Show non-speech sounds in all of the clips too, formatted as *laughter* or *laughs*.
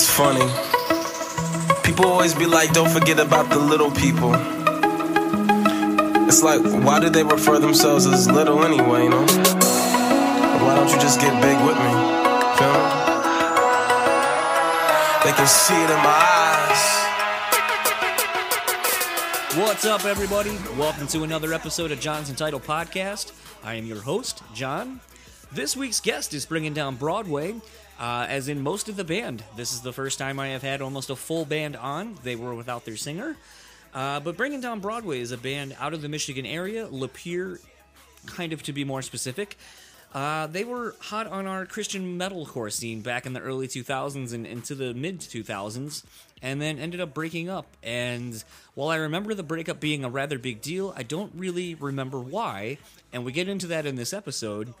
It's funny. People always be like, don't forget about the little people. It's like, why do they refer themselves as little anyway, you know? Why don't you just get big with me? Feel me? They can see it in my eyes. What's up, everybody? Welcome to another episode of John's Untitled Podcast. I am your host, John. This week's guest is bringing down Broadway, uh, as in most of the band. This is the first time I have had almost a full band on. They were without their singer. Uh, but Bringing Down Broadway is a band out of the Michigan area, Lapeer, kind of to be more specific. Uh, they were hot on our Christian metalcore scene back in the early 2000s and into the mid 2000s, and then ended up breaking up. And while I remember the breakup being a rather big deal, I don't really remember why. And we get into that in this episode.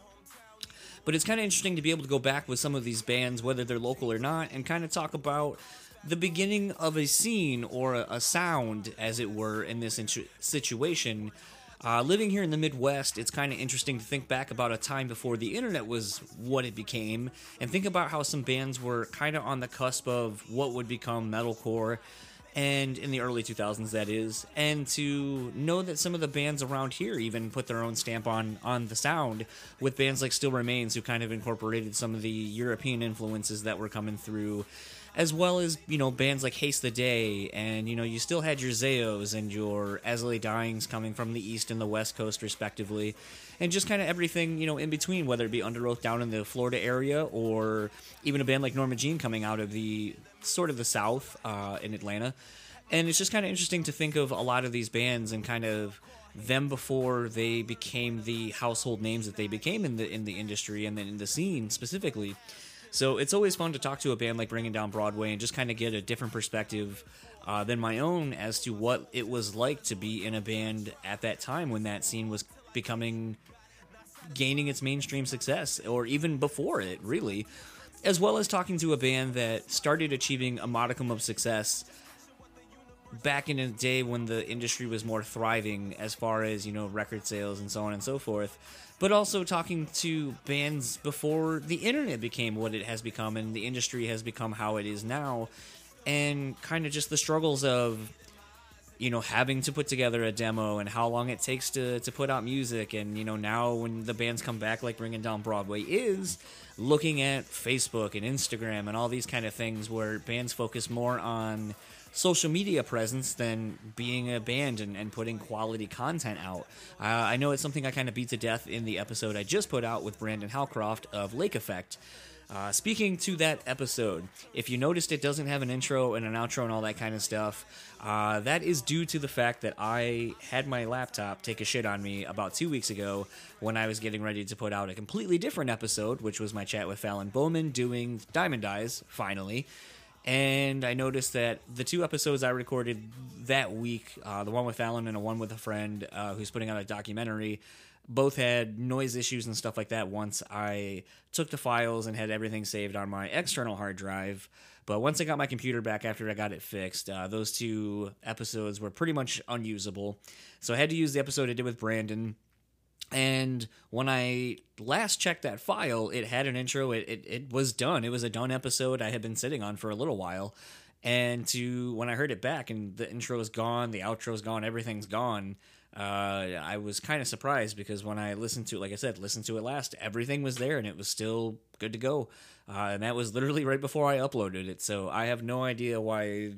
But it's kind of interesting to be able to go back with some of these bands, whether they're local or not, and kind of talk about the beginning of a scene or a, a sound, as it were, in this situation. Uh, living here in the Midwest, it's kind of interesting to think back about a time before the internet was what it became, and think about how some bands were kind of on the cusp of what would become metalcore, and in the early 2000s, that is, and to know that some of the bands around here even put their own stamp on on the sound with bands like Still Remains, who kind of incorporated some of the European influences that were coming through as well as you know bands like Haste the Day, and you know you still had your Zaos and your As I Dyings coming from the east and the west coast respectively, and just kind of everything you know in between, whether it be Underoath down in the Florida area or even a band like Norma Jean coming out of the sort of the south uh, in Atlanta, and it's just kind of interesting to think of a lot of these bands and kind of them before they became the household names that they became in the in the industry and then in the scene specifically. So it's always fun to talk to a band like Bringing Down Broadway and just kind of get a different perspective uh, than my own as to what it was like to be in a band at that time when that scene was becoming gaining its mainstream success, or even before it, really. As well as talking to a band that started achieving a modicum of success back in a day when the industry was more thriving as far as you know record sales and so on and so forth but also talking to bands before the internet became what it has become and the industry has become how it is now and kind of just the struggles of you know having to put together a demo and how long it takes to, to put out music. And you know now when the bands come back like bringing down broadway is looking at facebook and instagram and all these kind of things where bands focus more on social media presence than being a band and, and putting quality content out. Uh, I know it's something I kind of beat to death in the episode I just put out with Brandon Halcroft of Lake Effect. Uh, speaking to that episode, if you noticed it doesn't have an intro and an outro and all that kind of stuff, uh, that is due to the fact that I had my laptop take a shit on me about two weeks ago when I was getting ready to put out a completely different episode, which was my chat with Fallon Bowman doing Diamond Eyes, finally and I noticed that the two episodes I recorded that week, uh, the one with Alan and the one with a friend uh, who's putting out a documentary, both had noise issues and stuff like that. Once I took the files and had everything saved on my external hard drive, but once I got my computer back after I got it fixed, uh, those two episodes were pretty much unusable. So I had to use the episode I did with Brandon and when I last checked that file, it had an intro. It, it, it was done. It was a done episode I had been sitting on for a little while. And to when I heard it back and the intro is gone, the outro is gone, everything's gone. Uh, I was kind of surprised because when I listened to it, like I said, listened to it last, everything was there and it was still good to go. Uh, and that was literally right before I uploaded it. So I have no idea why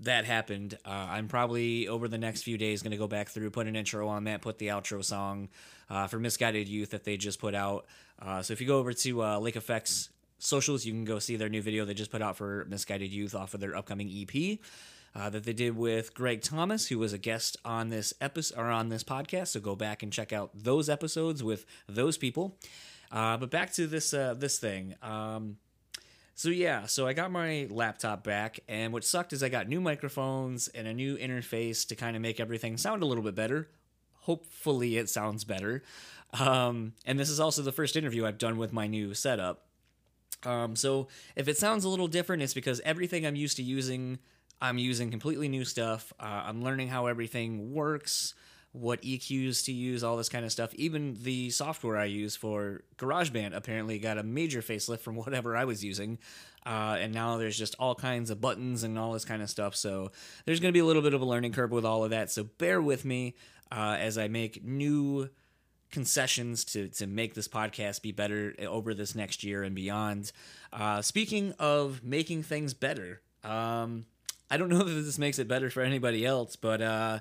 that happened. Uh, I'm probably over the next few days going to go back through, put an intro on that, put the outro song uh, for Misguided Youth that they just put out. Uh, so if you go over to uh, Lake Effects socials, you can go see their new video they just put out for Misguided Youth off of their upcoming EP. Uh, that they did with Greg Thomas, who was a guest on this episode or on this podcast. So go back and check out those episodes with those people. Uh, but back to this this thing. Um, so yeah, so I got my laptop back, and what sucked is I got new microphones and a new interface to kind of make everything sound a little bit better. Hopefully, it sounds better. Um, and this is also the first interview I've done with my new setup. Um, so if it sounds a little different, it's because everything I'm used to using, I'm using completely new stuff. Uh, I'm learning how everything works what EQs to use, all this kind of stuff. Even the software I use for GarageBand apparently got a major facelift from *laughs* whatever I was using. Uh, and now there's just all kinds of buttons and all this kind of stuff. So there's going to be a little bit of a learning curve with all of that. So bear with me uh, as I make new concessions to to make this podcast be better over this next year and beyond. Uh, speaking of making things better, um, I don't *laughs* know that this makes it better for anybody else, but uh,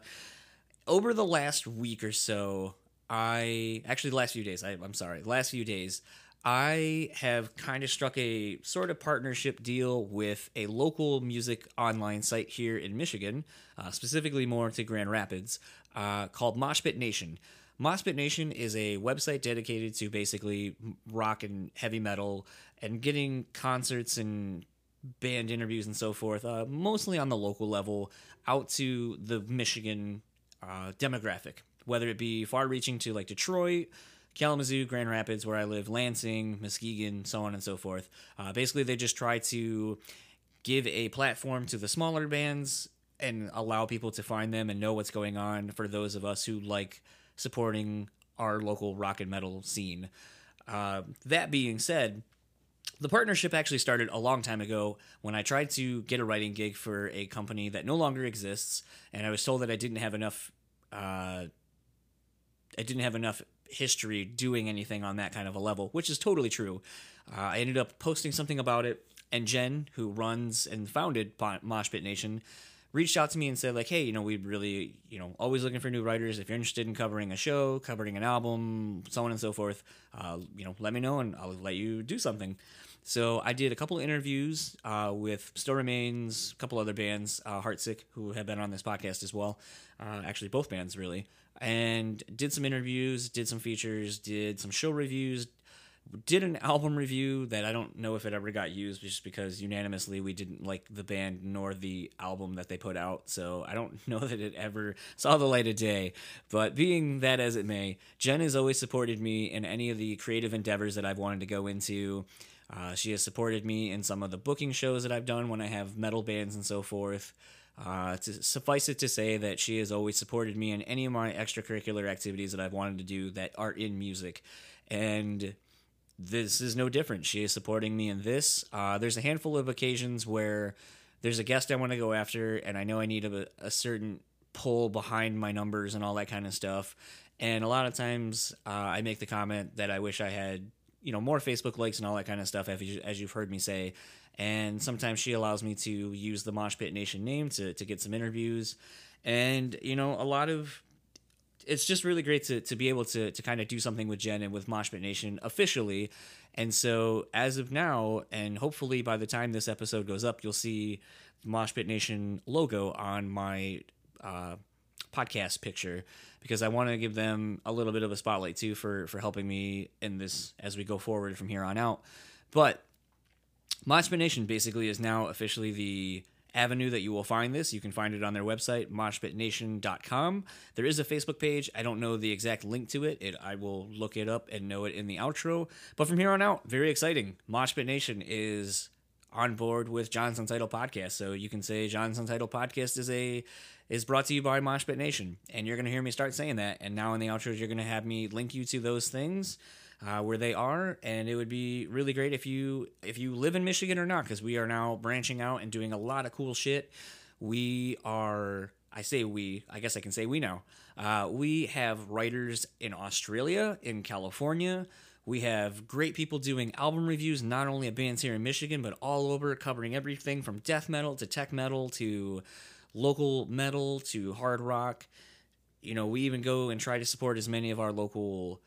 over the last week or so, I actually the last few days. I, I'm sorry, last few days. I have kind of struck a sort of partnership deal with a local music online site here in Michigan, uh, specifically more to Grand Rapids, uh, called Moshpit Nation. Moshpit Nation is a website dedicated to basically rock and heavy metal and getting concerts and band interviews and so forth, uh, mostly on the local level, out to the Michigan uh, demographic, whether it be far reaching to like Detroit Kalamazoo, Grand Rapids, where I live, Lansing, Muskegon, so on and so forth. Uh, basically, they just try to give a platform to the smaller bands and allow people to find them and know what's going on for those of us who like supporting our local rock and metal scene. Uh, that being said, the partnership actually started a long time ago when I tried to get a writing gig for a company that no longer exists, and I was told that I didn't have enough. Uh, I didn't have enough history doing anything on that kind of a level, which is totally true. Uh, I ended up posting something about it, and Jen, who runs and founded Moshpit Nation, reached out to me and said like, "Hey, you know, we really, you know, always looking for new writers. If you're interested in covering a show, covering an album, so on and so forth, uh, you know, let me know and I'll let you do something." So I did a couple interviews uh, with Still Remains, a couple other bands, uh, Heartsick, who have been on this podcast as well. Uh, actually, both bands really and did some interviews, did some features, did some show reviews, did an album review that I don't know if it ever got used just because unanimously we didn't like the band nor the album that they put out. So I don't *laughs* know that it ever saw the light of day. But being that as it may, Jen has always supported me in any of the creative endeavors that I've wanted to go into. Uh, she has supported me in some of the booking shows that I've done when I have metal bands and so forth. Uh, to suffice it to say that she has always supported me in any of my extracurricular activities that I've wanted to do that are in music, and this is no different. She is supporting me in this. Uh, there's a handful of occasions where there's a guest I want to go after, and I know I need a, a, certain pull behind my numbers and all that kind of stuff. And a lot of times, uh, I make the comment that I wish I had, you know, more Facebook likes and all that kind of stuff, as, you, as you've heard me say and sometimes she allows me to use the Mosh Pit Nation name to, to get some interviews. And, you know, a lot of it's just really great to, to be able to, to kind of do something with Jen and with Mosh Pit Nation officially. And so as of now, and hopefully by the time this episode goes up, you'll see the Mosh Pit Nation logo on my uh, podcast picture because I want to give them a little bit of a spotlight too for for helping me in this as we go forward from here on out. But Moshpit Nation basically is now officially the avenue that you will find this. You can find it on their website, moshpitnation.com. There is a Facebook page. I don't know the exact link to it. it. I will look it up and know it in the outro. But from here on out, very exciting. Moshpit Nation is on board with John's Untitled Podcast. So you can say John's Untitled Podcast is a is brought to you by Moshpit Nation. And you're gonna hear me start saying that. And now in the outros, you're gonna have me link you to those things uh, where they are, and it would be really great if you if you live in Michigan or not, because we are now branching out and doing a lot of cool shit. We are. I say we. I guess I can say we now. Uh, we have writers in Australia, in California. We have great people doing album reviews, not only of bands here in Michigan, but all over, covering everything from death metal to tech metal to local metal to hard rock. You know, we even go and try to support as many of our local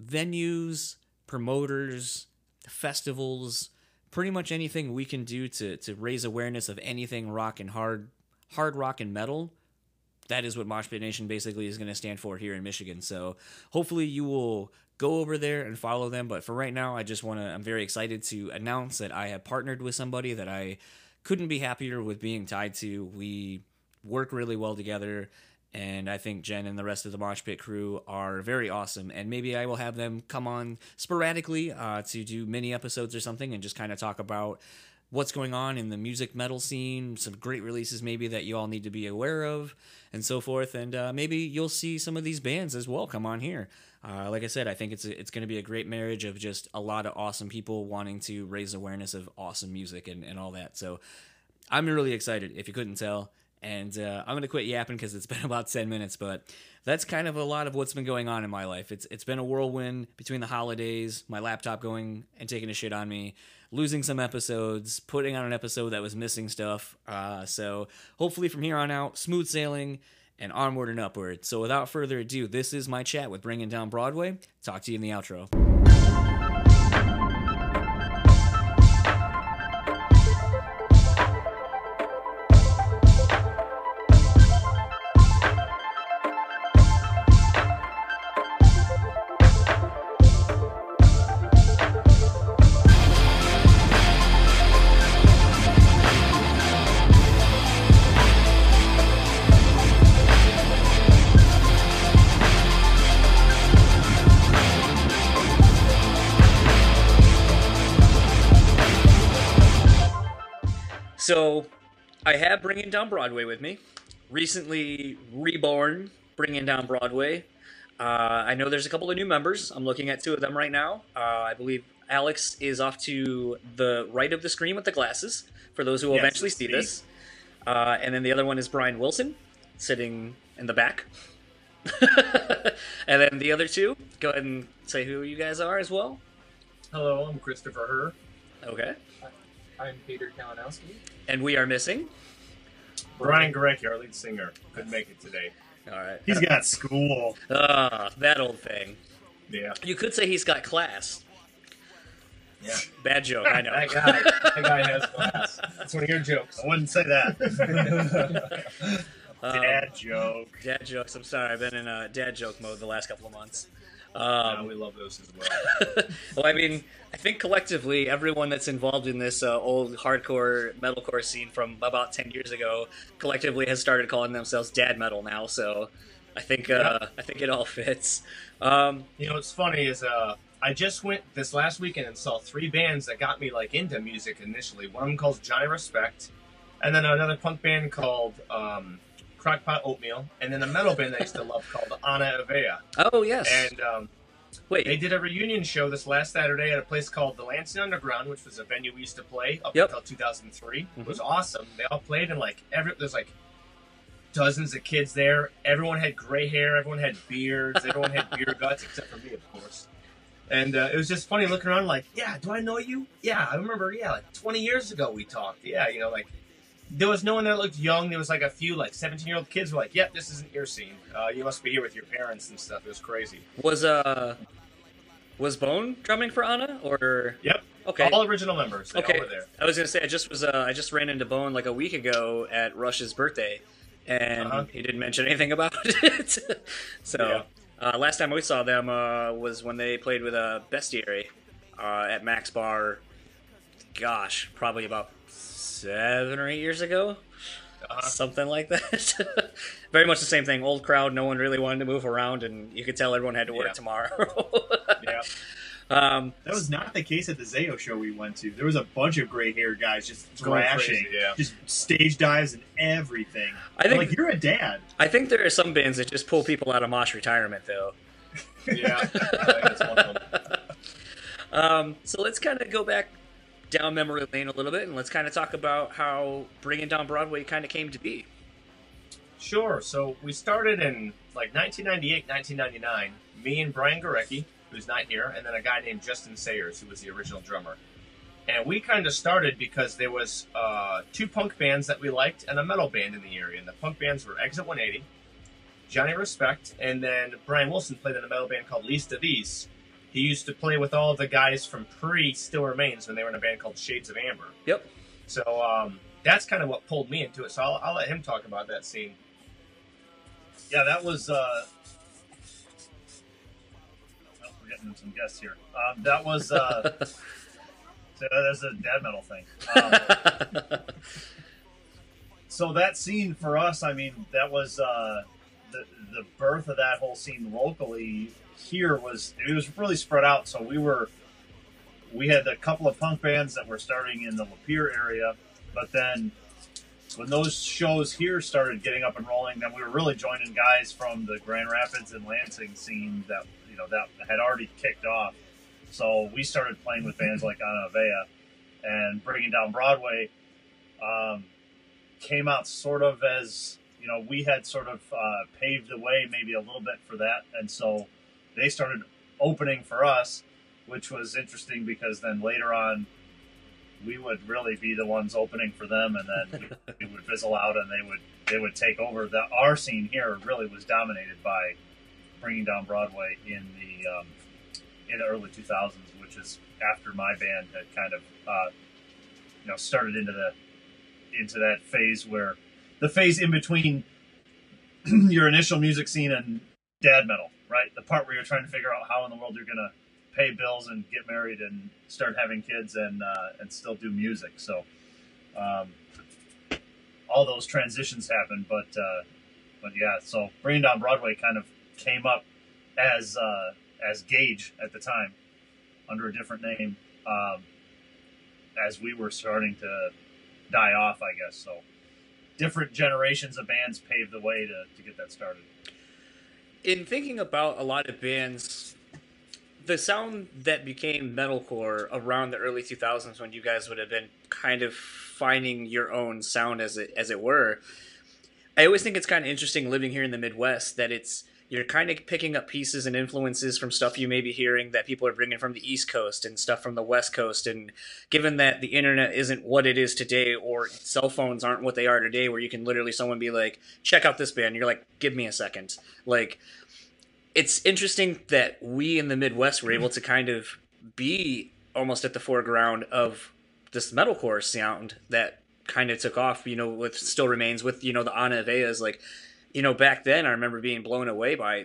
venues, promoters, festivals, pretty much anything we can do to to raise awareness of anything rock and hard hard rock and metal. That is what Moshpit Nation basically is going to stand for here in Michigan. So hopefully you will go over there and follow them. But for right now, I just want to. I'm very excited to announce that I have partnered with somebody that I couldn't be happier with being tied to. We work really well together and I think Jen and the rest of the Mosh Pit crew are very awesome. And maybe I will have them come on sporadically uh, to do mini episodes or something and just kind of talk about what's going on in the music metal scene, some great releases maybe that you all need to be aware of, and so forth. And uh, maybe you'll see some of these bands as well come on here. Uh, like I said, I think it's a, it's going to be a great marriage of just a lot of awesome people wanting to raise awareness of awesome music and, and all that. So I'm really excited. If you couldn't tell, and uh, I'm gonna quit yapping because it's been *laughs* about ten minutes, but that's kind of a lot of what's been going on in my life. It's it's been a whirlwind between the holidays, my laptop going and taking a shit on me, losing some episodes, putting on an episode that was missing stuff. Uh, so hopefully from here on out, smooth sailing and onward and upward. So without further ado, this is my chat with Bringing Down Broadway. Talk to you in the outro. So, I have Bringing Down Broadway with me. Recently reborn, Bringing Down Broadway. Uh, I know there's a couple of new members. I'm looking at two of them right now. Uh, I believe Alex is off to the right of the screen with the glasses, for those who will Yes, eventually see see. this. Uh, and then the other one is Brian Wilson, sitting in the back. *laughs* and then the other two, go ahead and say who you guys are as well. Hello, I'm Christopher Herr. Okay. Herr. I'm Peter Kalinowski. And we are missing. Brian Gorecki, our lead singer, couldn't make it today. All right. He's got school. Ah, that old thing. Yeah. You could say he's got class. Yeah. Bad joke, I know. That guy, that guy has *laughs* class. That's one of your jokes. I wouldn't say that. Um, *laughs* Dad joke. dad jokes. I'm sorry. I've been in a dad joke mode the last couple of months. Um, we love those as well. *laughs* well, I mean, I think collectively, everyone that's involved in this uh, old hardcore metalcore scene from about ten years ago, collectively has started calling themselves dad metal now. So, I think uh, I think it all fits. Um, You know what's funny is uh, I just went this last weekend and saw three bands that got me like into music initially. One of them called Johnny Respect, and then another punk band called um, Crockpot Oatmeal, and then a metal band I used to love called Ana Avea. oh yes. And um, Wait. They did a reunion show this last Saturday at a place called the Lansing Underground, which was a venue we used to play up Yep. until 2003. Mhm. It was awesome. They all played and like every there's like dozens of kids there. Everyone had gray hair. Everyone had beards. everyone had beer *laughs* guts, except for me, of course. And uh, it was just funny looking around, like, yeah, do I know you? Yeah, I remember. Yeah, like 20 years ago we talked. Yeah, you know, like there was no one that looked young. There was like a few like 17 year old kids were like, yep, this isn't your scene. Uh, you must be here with your parents and stuff. It was crazy. was uh was Bone drumming for Anna or Yep. okay? All original members. They Okay, all were there. I was gonna say I just was uh, I just ran into Bone like a week ago at Rush's birthday, and Uh-huh. he didn't mention anything *laughs* about it. *laughs* so uh, last time we saw them uh, was when they played with uh, Bestiary uh, at Mac's Bar. Gosh, probably about seven or eight years ago, Uh-huh. something like that. *laughs* Very much the same thing. Old crowd, no one really wanted to move around, and you could tell everyone had to work Yeah. tomorrow. *laughs* Yeah. *laughs* um, That was not the case at the Zao show we went to. There was a bunch of gray haired guys just Going thrashing, crazy, yeah. just stage dives and everything. I I'm think like you're a dad. I think there are some bands that just pull people out of Mosh retirement, though. Yeah. I think that's one of them. Um, so let's kind of go back down memory lane a little bit, and let's kind of talk about how bringing down Broadway kind of came to be. Sure. So we started in like 1998, 1999. Me and Brian Gorecki, who's not here, and then a guy named Justin Sayers, who was the original drummer. And we kind of started because there was uh, two punk bands that we liked and a metal band in the area. And the punk bands were Exit 180, Johnny Respect, and then Brian Wilson played in a metal band called Least of These. He used to play with all the guys from pre Still Remains when they were in a band called Shades of Amber. Yep. So um, that's kind of what pulled me into it. So I'll, I'll let him talk about that scene. Yeah, that was. uh oh, We're getting some guests here. Um, that was. uh *laughs* so That's a dad metal thing. Um, *laughs* so that scene for us, I mean, that was uh, the the birth of that whole scene locally. Here was it was really spread out, so we were we had a couple of punk bands that were starting in the Lapeer area, but then when those shows here started getting up and rolling, then we were really joining guys from the Grand Rapids and Lansing scene that you know that had already kicked off. So we started playing with bands like Ana Vea and bringing down Broadway. Um, came out sort of as you know we had sort of uh, paved the way maybe a little bit for that, and so they started opening for us, which was interesting because then later on we would really be the ones opening for them, and then we, *laughs* we would fizzle out, and they would they would take over. The our scene here really was dominated by bringing down Broadway in the um, in the early 2000s, which is after my band had kind of uh, you know started into the into that phase where the phase in between *clears throat* your initial music scene and dad metal, right? The part where you're trying to figure out how in the world you're gonna pay bills and get married and start having kids and uh, and still do music. So um, all those transitions happen, but uh, but yeah. So bringing down Broadway kind of came up as uh, as Gage at the time under a different name um, as we were starting to die off, I guess. So different generations of bands paved the way to, to get that started. In thinking about a lot of bands the sound that became metalcore around the early 2000s when you guys would have been kind of finding your own sound as it as it were i always think it's kind of interesting living here in the midwest that it's you're kind of picking up pieces and influences from stuff you may be hearing that people are bringing from the east coast and stuff from the west coast and given that the internet isn't what it is today or cell phones aren't what they are today where you can literally someone be like check out this band and you're like give me a second like it's interesting that we in the Midwest were able to kind of be almost at the foreground of this metalcore sound that kind of took off. You know, with still remains with you know the Ana Veas like you know, back then I remember being blown away by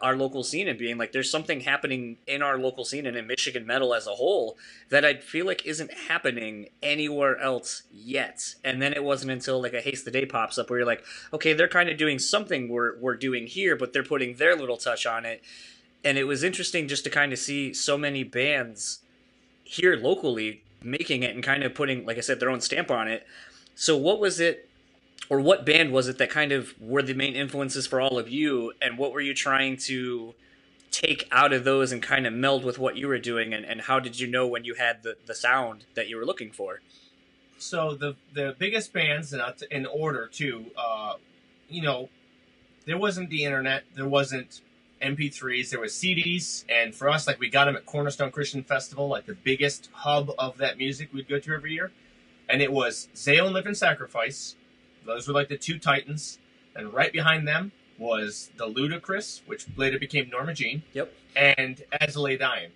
our local scene and being like, there's something happening in our local scene and in Michigan metal as a whole that I feel like isn't happening anywhere else yet. And then it wasn't until like a Haste the Day pops up where you're like, okay, they're kind of doing something we're, we're doing here, but they're putting their little touch on it. And it was interesting just to kind of see so many bands here locally making it and kind of putting, like I said, their own stamp on it. So what was it or what band was it that kind of were the main influences for all of you? And what were you trying to take out of those and kind of meld with what you were doing? And, and how did you know when you had the, the sound that you were looking for? So the the biggest bands in, in order too uh, you know there wasn't the internet there wasn't mp3s there was cds and for us like we got them at cornerstone christian festival like the biggest hub of that music we'd go to every year. And it was Zao and Living Sacrifice those were like the two titans. And right behind them was the Luti-Kriss, which later became Norma Jean. Yep. And Lay Dying.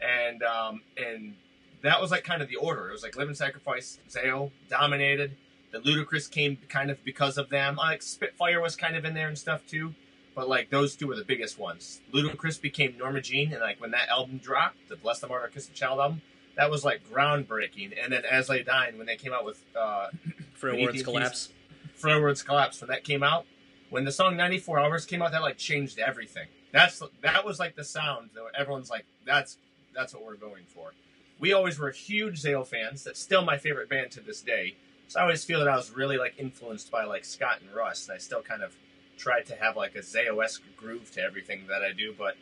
And um, and that was like kind of the order. It was like Living Sacrifice, Zao dominated. The Luti-Kriss came kind of because of them. Like Spitfire was kind of in there and stuff too. But like those two were the biggest ones. Luti-Kriss became Norma Jean, and like when that album dropped, the Bless the Martyr Kiss the Child album, that was like groundbreaking. And then As Lay Dying, when they came out with uh, Frail Words Collapse, Frail Words Collapse when that came out. When the song 94 Hours came out, that like changed everything. That's that was like the sound that everyone's like, that's that's what we're going for. We always were huge Zao fans. That's still my favorite band to this day. So I always feel that I was really like influenced by like Scott and Russ, and I still kind of tried to have like a Zao-esque groove to everything that I do. But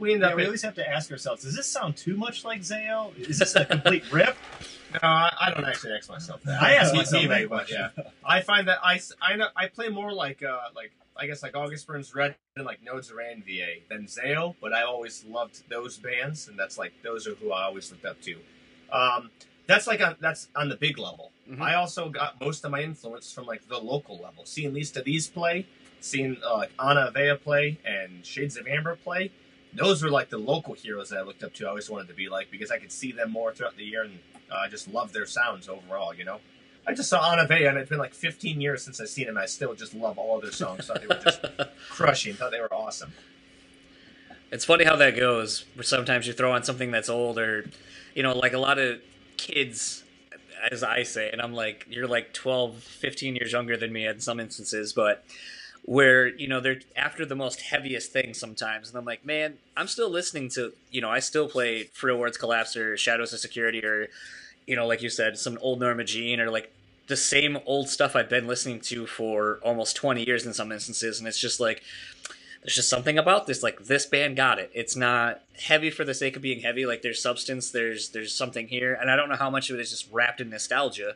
we end yeah, up. We always have to ask ourselves: Does this sound too much like Zao? Is this a complete *laughs* rip? No, I don't actually ask myself that. I ask myself that, but yeah, I find that I, I, know, I play more like uh, like I guess like August Burns Red and like Nodes of Ranvier than Zao, but I always loved those bands, and that's like those are who I always looked up to. Um, that's like on, that's on the big level. Mm-hmm. I also got most of my influence from like the local level, seeing these to these play, seeing uh, like Ana Vea play and Shades of Amber play those were like the local heroes that I looked up to. I always wanted to be like because I could see them more throughout the year, and uh, I just love their sounds overall. You know, I just saw Ana Vea, and it's been like 15 years since I've seen them. I still just love all of their songs. Thought they were just *laughs* crushing. Thought they were awesome. It's funny how that goes. Where sometimes you throw on something that's old, or you know, like a lot of kids, as I say, and I'm like, you're like 12, 15 years younger than me in some instances, but where you know they're after the most heaviest thing sometimes, and I'm like, man, I'm still listening to you know I still play Frail Words Collapse or Shadows of Security or you know like you said some old Norma Jean or like the same old stuff I've been listening to for almost 20 years in some instances, and it's just like there's just something about this like this band got it. It's not heavy for the sake of being heavy. Like there's substance there's there's something here. And i don't know how much of it is just wrapped in nostalgia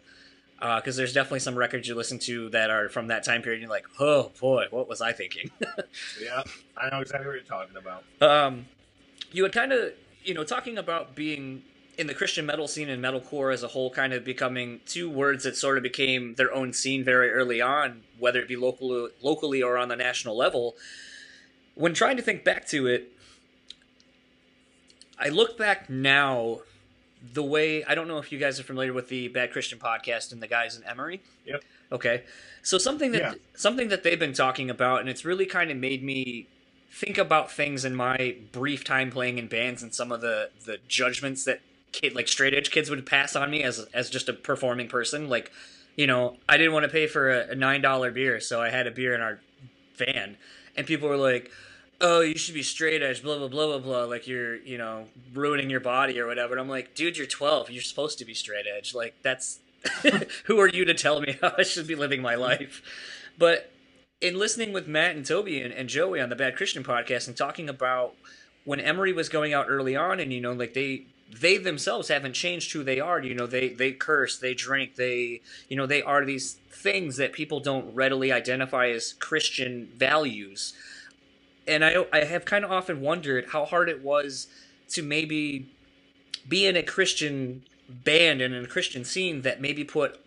because uh, there's definitely some records you listen to that are from that time period and you're like oh boy what was i thinking? *laughs* Yeah i know exactly what you're talking about. Um, you had kind of you know talking about being in the christian metal scene and metalcore as a whole kind of becoming two words that sort of became their own scene very early on whether it be locally locally or on the national level. When trying to think back to it, I look back now the way I don't know if you guys are familiar with the Bad Christian podcast and the guys in Emery. Yep. Okay. So something that Yeah. something that they've been talking about and it's really kind of made me think about things in my brief time playing in bands and some of the the judgments that kid like straight edge kids would pass on me as as just a performing person like you know I didn't want to pay for a, a nine dollar beer so I had a beer in our van and people were like oh you should be straight edge blah blah blah blah blah like you're you know ruining your body or whatever and I'm like dude you're 12 you're supposed to be straight edge like that's *laughs* who are you to tell me *laughs* how I should be living my life but in listening with Matt and Toby and, and Joey on the Bad Christian podcast and talking about when Emery was going out early on, and you know, like they they themselves haven't changed who they are. You know, they they curse, they drink, they you know they are these things that people don't readily identify as Christian values. And I I have kind of often wondered how hard it was to maybe be in a Christian band and in a Christian scene that maybe put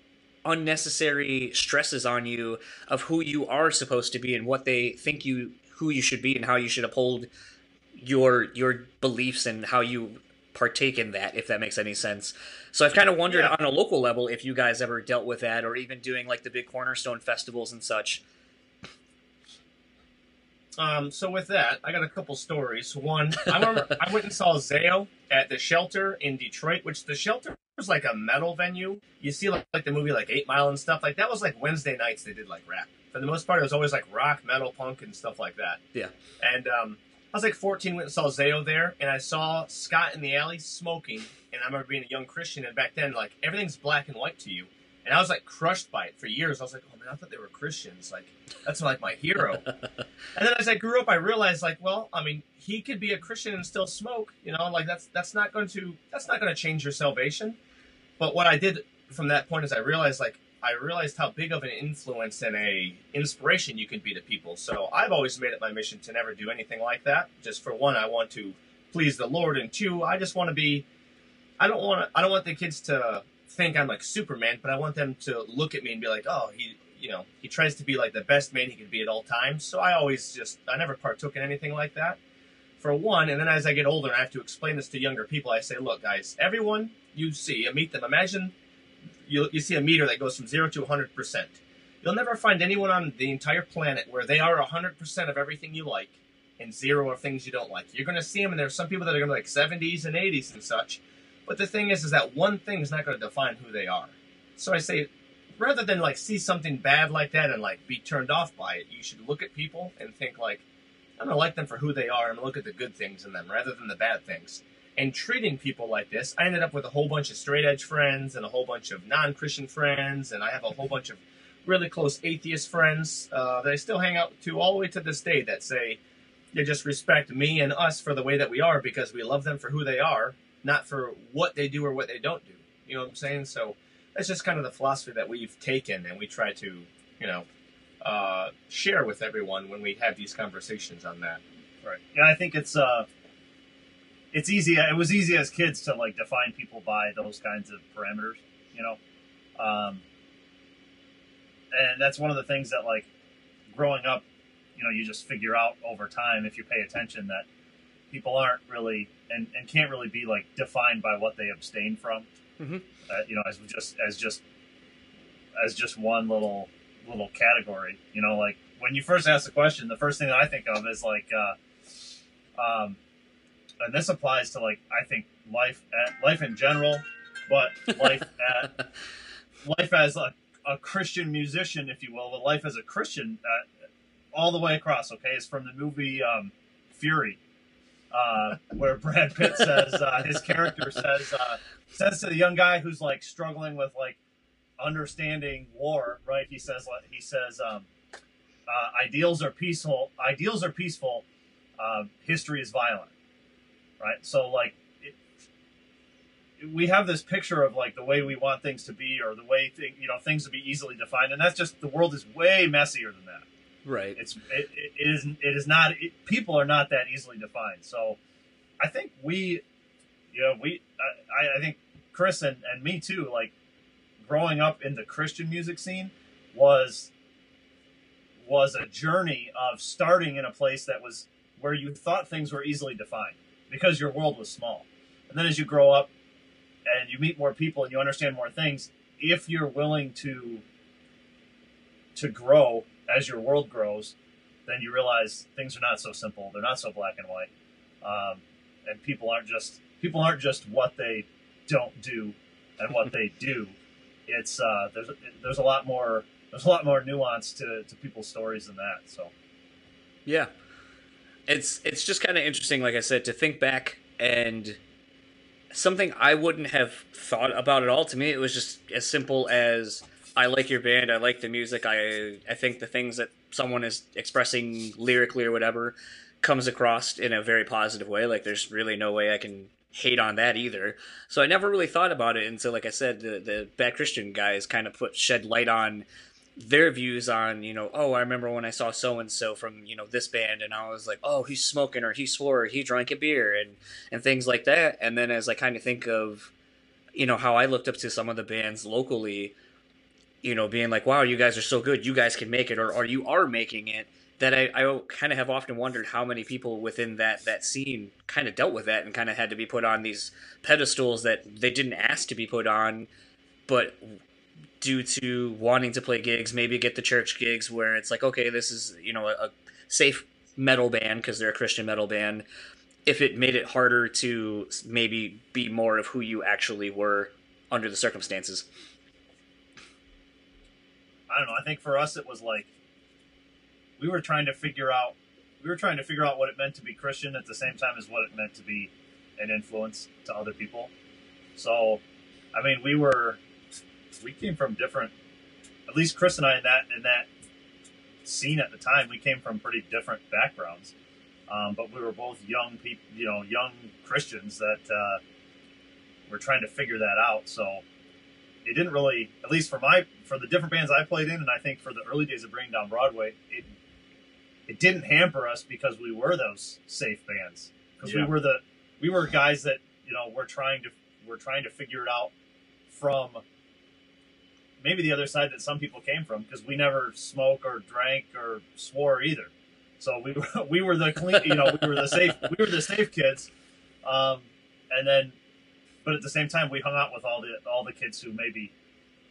unnecessary stresses on you of who you are supposed to be and what they think you who you should be and how you should uphold your your beliefs and how you partake in that if that makes any sense so i've kind of wondered Yeah. on a local level if you guys ever dealt with that or even doing like the big cornerstone festivals and such Um, so with that, I got a couple stories. One, I remember *laughs* I went and saw Zao at the Shelter in Detroit, which the Shelter was like a metal venue. You see like, like the movie like Eight Mile and stuff like that was like Wednesday nights they did like rap. For the most part, it was always like rock, metal, punk, and stuff like that. Yeah. And um, I was like 14, went and saw Zao there, and I saw Scott in the alley smoking. And I remember being a young Christian, and back then, like everything's black and white to you. And I was like crushed by it for years. I was like, oh I thought they were Christians. Like that's like my hero. And then as I grew up, I realized like, well, I mean, he could be a Christian and still smoke. You know, like that's that's not going to that's not going to change your salvation. But what I did from that point is I realized like I realized how big of an influence and a inspiration you can be to people. So I've always made it my mission to never do anything like that. Just for one, I want to please the Lord, and two, I just want to be. I don't want to. I don't want the kids to think I'm like Superman, but I want them to look at me and be like, oh, he, you know, he tries to be like the best man he can be at all times. So I always just, I never partook in anything like that. For one, and then as I get older, and I have to explain this to younger people. I say, look, guys, everyone you see, you meet them. Imagine you you see a meter that goes from zero to 100 percent. You'll never find anyone on the entire planet where they are 100 percent of everything you like and zero of things you don't like. You're going to see them, and there's some people that are going to be like 70s and 80s and such. But the thing is, is that one thing is not going to define who they are. So I say, rather than like see something bad like that and like be turned off by it, you should look at people and think like, I'm to like them for who they are and look at the good things in them rather than the bad things. And treating people like this, I ended up with a whole bunch of straight edge friends and a whole bunch of non Christian friends, and I have a whole bunch of really close atheist friends uh, that I still hang out to all the way to this day that say they just respect me and us for the way that we are because we love them for who they are, not for what they do or what they don't do. You know what I'm saying? So that's just kind of the philosophy that we've taken and we try to, you know, uh, share with everyone when we have these conversations on that. Right. Yeah, I think it's uh, it's easy. It was easy as kids to like define people by those kinds of parameters, you know. Um, and that's one of the things that like growing up, you know, you just figure out over time if you pay attention that people aren't really and, and can't really be like defined by what they abstain from. Mhm. Uh, you know, as just as just as just one little little category. You know, like when you first ask the question, the first thing that I think of is like, uh, um, and this applies to like I think life at, life in general, but life *laughs* at life as a, a Christian musician, if you will, but life as a Christian. Uh, all the way across. Okay, it's from the movie um, Fury, uh, where Brad Pitt says uh, his character says uh, says to the young guy who's like struggling with like understanding war. Right? He says he says um, uh, ideals are peaceful. Ideals are peaceful. Uh, history is violent. Right? So like. It, we have this picture of like the way we want things to be, or the way th- you know things to be easily defined, and that's just the world is way messier than that. Right. It's it, it is it is not it, people are not that easily defined. So I think we, you know, we I, I think Chris and, and me too. Like growing up in the Christian music scene was was a journey of starting in a place that was where you thought things were easily defined because your world was small, and then as you grow up and you meet more people and you understand more things, if you're willing to to grow as your world grows, then you realize things are not so simple. They're not so black and white, um, and people aren't just people aren't just what they don't do and what they do. It's uh, there's there's a lot more there's a lot more nuance to, to people's stories than that. So yeah, it's it's just kind of interesting, like I said, to think back and something I wouldn't have thought about at all. To me, it was just as simple as I like your band. I like the music. I I think the things that someone is expressing lyrically or whatever comes across in a very positive way. Like there's really no way I can hate on that either. So I never really thought about it until, like I said, the the bad Christian guys kind of put shed light on their views on you know oh i remember when i saw so and so from you know this band and i was like oh he's smoking or he swore or he drank a beer and and things like that. And then as i kind of think of you know how i looked up to some of the bands locally you know, being like, wow, you guys are so good, you guys can make it, or, or you are making it, that I, I kind of have often wondered how many people within that, that scene kind of dealt with that and kind of had to be put on these pedestals that they didn't ask to be put on, but due to wanting to play gigs, maybe get the church gigs where it's like, okay, this is, you know, a, a safe metal band because they're a Christian metal band. If it made it harder to maybe be more of who you actually were under the circumstances. I don't know. I think for us, it was like we were trying to figure out we were trying to figure out what it meant to be Christian at the same time as what it meant to be an influence to other people. So, I mean, we were we came from different. At least Chris and I in that in that scene at the time, we came from pretty different backgrounds. Um, but we were both young people, you know, young Christians that uh, were trying to figure that out. So it didn't really, at least for my for the different bands I played in, and I think for the early days of bringing down Broadway, it it didn't hamper us because we were those safe bands because Yeah. we were the we were guys that you know we're trying to we're trying to figure it out from maybe the other side that some people came from because we never smoked or drank or swore either. So we were *laughs* we were the clean, you know, we were the safe we were the safe kids, um, and then, but at the same time, we hung out with all the all the kids who maybe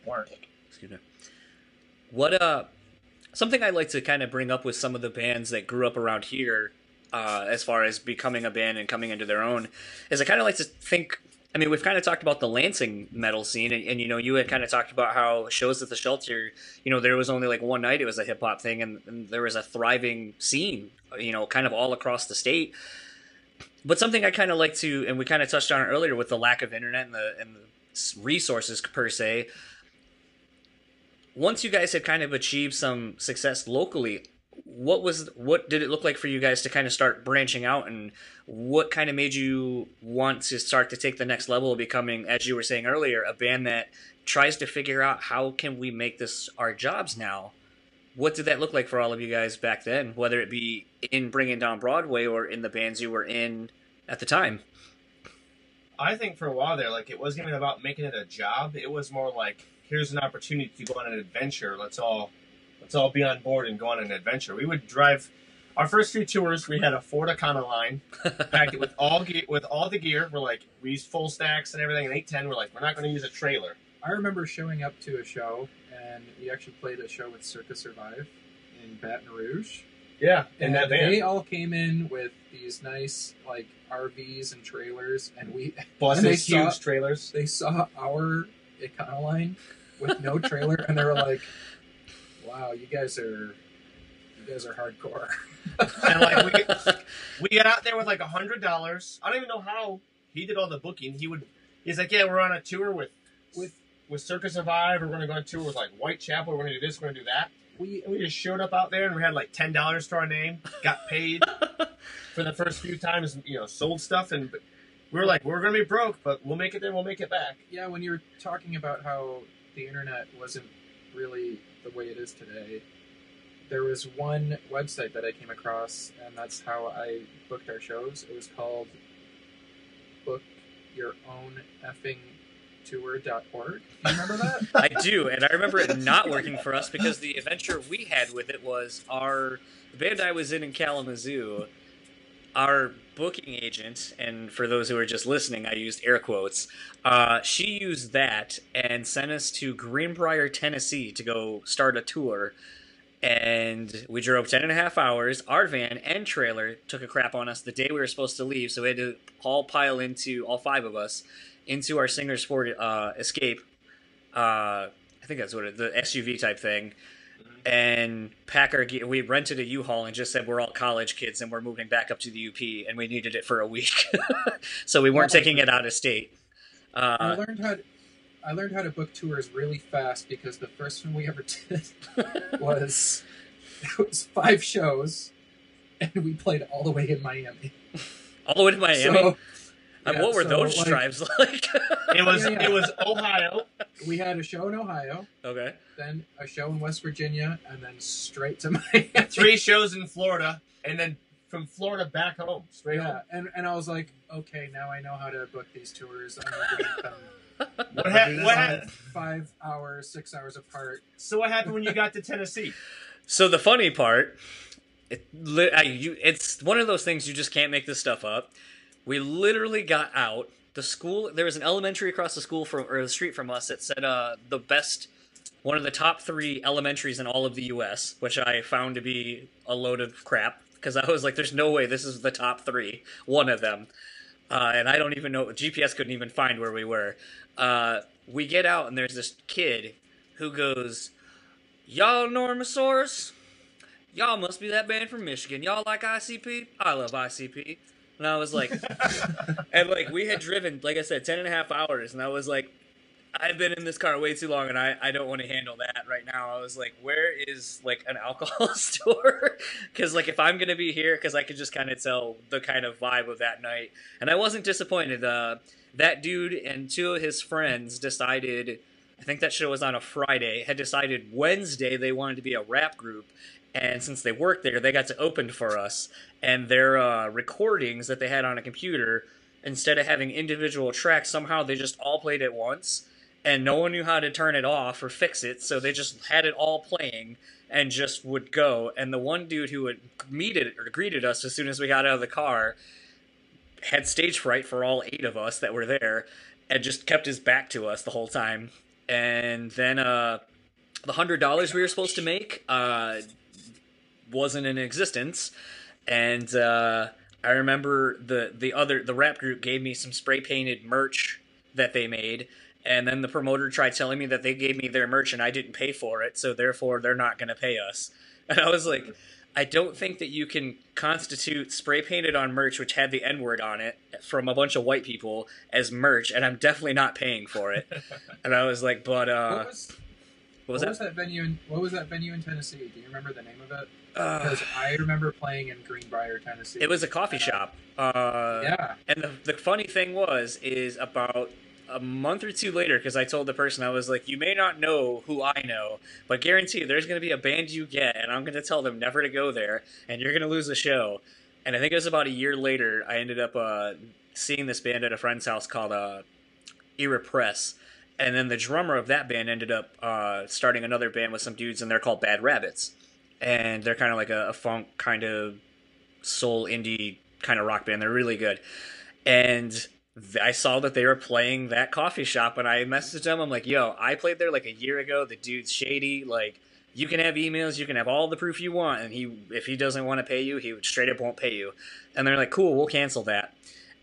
weren't. Excuse me. What uh something I like to kind of bring up with some of the bands that grew up around here, uh, as far as becoming a band and coming into their own, is I kind of like to think. I mean, we've kind of talked about the Lansing metal scene, and, and you know, you had kind of talked about how shows at the shelter, you know, there was only like one night it was a hip hop thing, and, and there was a thriving scene, you know, kind of all across the state. But something I kind of like to, and we kind of touched on it earlier with the lack of internet and the and the resources per se, once you guys had kind of achieved some success locally what was what did it look like for you guys to kind of start branching out? And what kind of made you want to start to take the next level of becoming as you were saying earlier a band that tries to figure out how can we make this our jobs now? What did that look like for all of you guys back then whether it be in bringing down broadway or in the bands you were in at the time? I think for a while there, like it wasn't even about making it a job. It was more like, here's an opportunity to go on an adventure. Let's all, let's all be on board and go on an adventure. We would drive. Our first few tours, we had a Ford Econoline, *laughs* packed it with all ge- with all the gear. We're like, we used full stacks and everything. And eight ten, we're like, we're not going to use a trailer. I remember showing up to a show, and we actually played a show with Circa Survive in Baton Rouge. Yeah, in And that van, they all came in with these nice like RVs and trailers, and we buses, *laughs* and they huge saw- trailers. they saw our Econoline with no trailer, and they were like, "Wow, you guys are You guys are hardcore. and like we, we got out there with like a hundred dollars. I don't even know how he did all the booking. He would. He's like, yeah, we're on a tour with with with Circa Survive. We're going to go on tour with like Whitechapel. We're going to do this. We're going to do that. We we just showed up out there and we had like ten dollars to our name. Got paid *laughs* for the first few times. You know, sold stuff and. We were like, we're gonna be broke, but we'll make it there. We'll make it back. Yeah, when you were talking about how the internet wasn't really the way it is today, there was one website that I came across, and that's how I booked our shows. It was called Book Your Own Effing Tour.org. Do you remember that? *laughs* I do, and I remember it not working for us because the adventure we had with it was our the band I was in in Kalamazoo. Our booking agent, and for those who are just listening, I used air quotes. Uh, she used that and sent us to Greenbrier, Tennessee, to go start a tour. And we drove 10 and a half hours. Our van and trailer took a crap on us the day we were supposed to leave, so we had to all pile into all five of us into our Singer Sport uh, Escape. Uh, I think that's what it, the SUV type thing. And pack our gear. We rented a U-Haul and just said we're all college kids and we're moving back up to the UP, and we needed it for a week, *laughs* so we weren't Yeah. taking it out of state. I Uh, learned how. To, I learned how to book tours really fast because the first one we ever *laughs* did was it was five shows, and we played all the way in Miami. all the way to Miami. So, And yeah, what were so, those like, drives *laughs* like? It was Yeah, yeah. it was Ohio. We had a show in Ohio, okay. then a show in West Virginia, and then straight to *laughs* *laughs* Miami. three shows in Florida, and then from Florida back home, straight Yeah, home. and, and I was like, okay, now I know how to book these tours. I need to What, ha- what that's ha- five hours, six hours apart. so what happened when you got to Tennessee? So the funny part, it, I, you, it's one of those things you just can't make this stuff up. We literally got out. The school there was an elementary across the school from or the street from us that said uh, the best, one of the top three elementaries in all of the U.S., which I found to be a load of crap because I was like, "There's no way this is the top three, one of them." Uh, and I don't even know. GPS couldn't even find where we were. Uh, we get out and there's this kid who goes, "Y'all Normosaurus? Y'all must be that band from Michigan. Y'all like ICP? I love ICP." And I was like, *laughs* and like we had driven, like I said, 10 and a half hours, and I was like, I've been in this car way too long, and I, I don't want to handle that right now. I was like, where is like an *laughs* alcohol store? Because like if I'm gonna be here, because I could just kind of tell the kind of vibe of that night, and I wasn't disappointed. Uh, that dude and two of his friends decided. I think that show was on a Friday. Had decided Wednesday they wanted to be a rap group, and since they worked there, they got to open for us. And their uh, recordings that they had on a computer, instead of having individual tracks, somehow they just all played at once, and no one knew how to turn it off or fix it, so they just had it all playing and just would go. And the one dude who had meted or greeted us as soon as we got out of the car had stage fright for all eight of us that were there, and just kept his back to us the whole time. And then uh, the hundred dollars we were supposed to make uh, wasn't in existence, and uh, I remember the the other the rap group gave me some spray painted merch that they made. And then the promoter tried telling me that they gave me their merch and I didn't pay for it, so therefore they're not going to pay us. *laughs* And I was like, I don't think that you can constitute spray painted on merch, which had the N word on it, from a bunch of white people as merch, and I'm definitely not paying for it. *laughs* and I was like, but uh, what was, what was what was that? that venue? In, what was that venue in Tennessee? Do you remember the name of it? Uh, Because I remember playing in Greenbrier, Tennessee. it was a coffee shop. Uh, Yeah, And the, the funny thing was, is about a month or two later, because I told the person, I was like, you may not know who I know, but guarantee there's going to be a band you get, and I'm going to tell them never to go there, and you're going to lose the show. And I think it was about a year later, I ended up uh, seeing this band at a friend's house called uh, Irepress. And then the drummer of that band ended up uh, starting another band with some dudes, and they're called Bad Rabbits. And they're kind of like a, a funk kind of soul indie kind of rock band. They're really good. And th- I saw that they were playing that coffee shop, and I messaged them. I'm like, "Yo, I played there like a year ago. The dude's shady. Like, you can have emails, you can have all the proof you want, and he, if he doesn't want to pay you, he straight up won't pay you." And they're like, "Cool, we'll cancel that."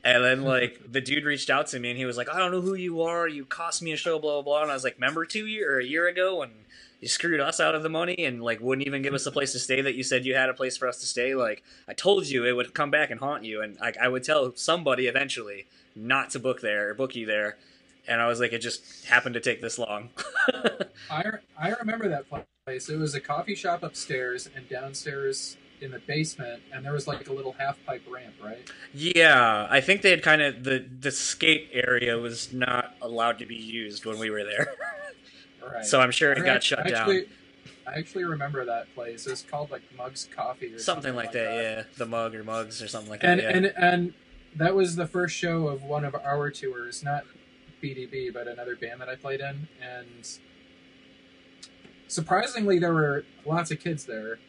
And then *laughs* like the dude reached out to me and he was like, I don't know who you are. You cost me a show, blah blah blah. And I was like, remember two year or a year ago when you screwed us out of the money and like wouldn't even give us a place to stay that you said you had a place for us to stay. Like I told you it would come back and haunt you, and like I would tell somebody eventually not to book there or book you there. And I was like, it just happened to take this long. *laughs* I, I remember that place. It was a coffee shop upstairs and downstairs in the basement, and there was like a little half pipe ramp, right? yeah, I think they had kind of the the skate area was not allowed to be used when we were there, *laughs* Right. so I'm sure it I got act- shut actually, down. I actually remember that place. It was called like Mugs Coffee or Something like that, yeah. The mug or mugs or something like And that. Yeah. and and that was the first show of one of our tours, not BDB, but another band that I played in, and surprisingly, there were lots of kids there.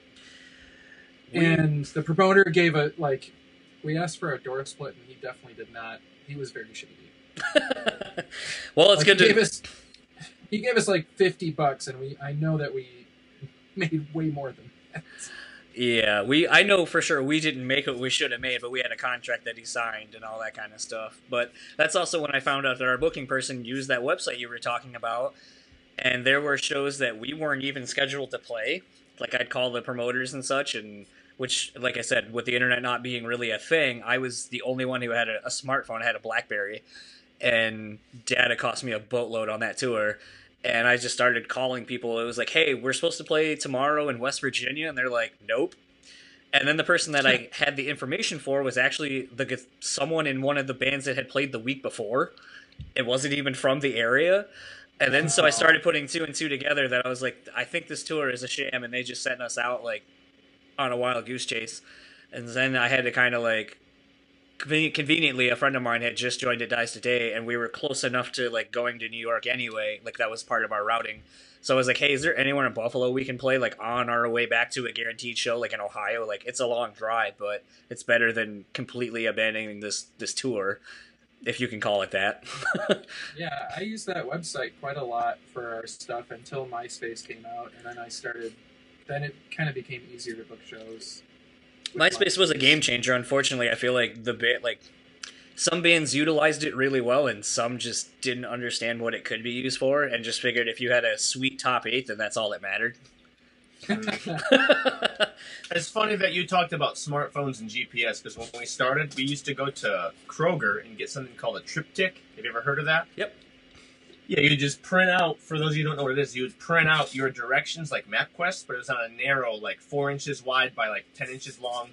We- And the promoter gave a like, we asked for a door split, and he definitely did not. He was very shady. *laughs* well, it's Like, good he to gave us. He gave us like fifty bucks, and we. I know that we *laughs* made way more than that. Yeah, we I know for sure we didn't make what we should have made, but we had a contract that he signed and all that kind of stuff. But that's also when I found out that our booking person used that website you were talking about, and there were shows that we weren't even scheduled to play. Like I'd call the promoters and such, and which, like I said, with the internet not being really a thing, I was the only one who had a, a smartphone, had a BlackBerry, and data cost me a boatload on that tour. And I just started calling people. It was like, "Hey, we're supposed to play tomorrow in West Virginia," and they're like, "Nope." And then the person that I *laughs* had the information for was actually the someone in one of the bands that had played the week before. It wasn't even from the area. And then so I started putting two and two together that I was like, I think this tour is a sham, and they just sent us out like on a wild goose chase. And then I had to kind of like conveniently a friend of mine had just joined at Dice Today, and we were close enough to like going to New York anyway. Like that was part of our routing. So I was like, hey, is there anywhere in Buffalo we can play like on our way back to a guaranteed show, like in Ohio? Like it's a long drive, but it's better than completely abandoning this this tour, if you can call it that. *laughs* Yeah, I use that website quite a lot for our stuff until MySpace came out, and then I started. Then it kind of became easier to book shows. MySpace was a game changer. Unfortunately, I feel like the bit like some bands utilized it really well, and some just didn't understand what it could be used for, and just figured if you had a sweet top eight, then that's all that mattered. *laughs* It's funny that you talked about smartphones and GPS because when we started, we used to go to Kroger and get something called a TripTik. Have you ever heard of that? Yep. Yeah, you just print out. For those of you who don't know what it is, you would print out your directions like MapQuest, but it was on a narrow, like four inches wide by like ten inches long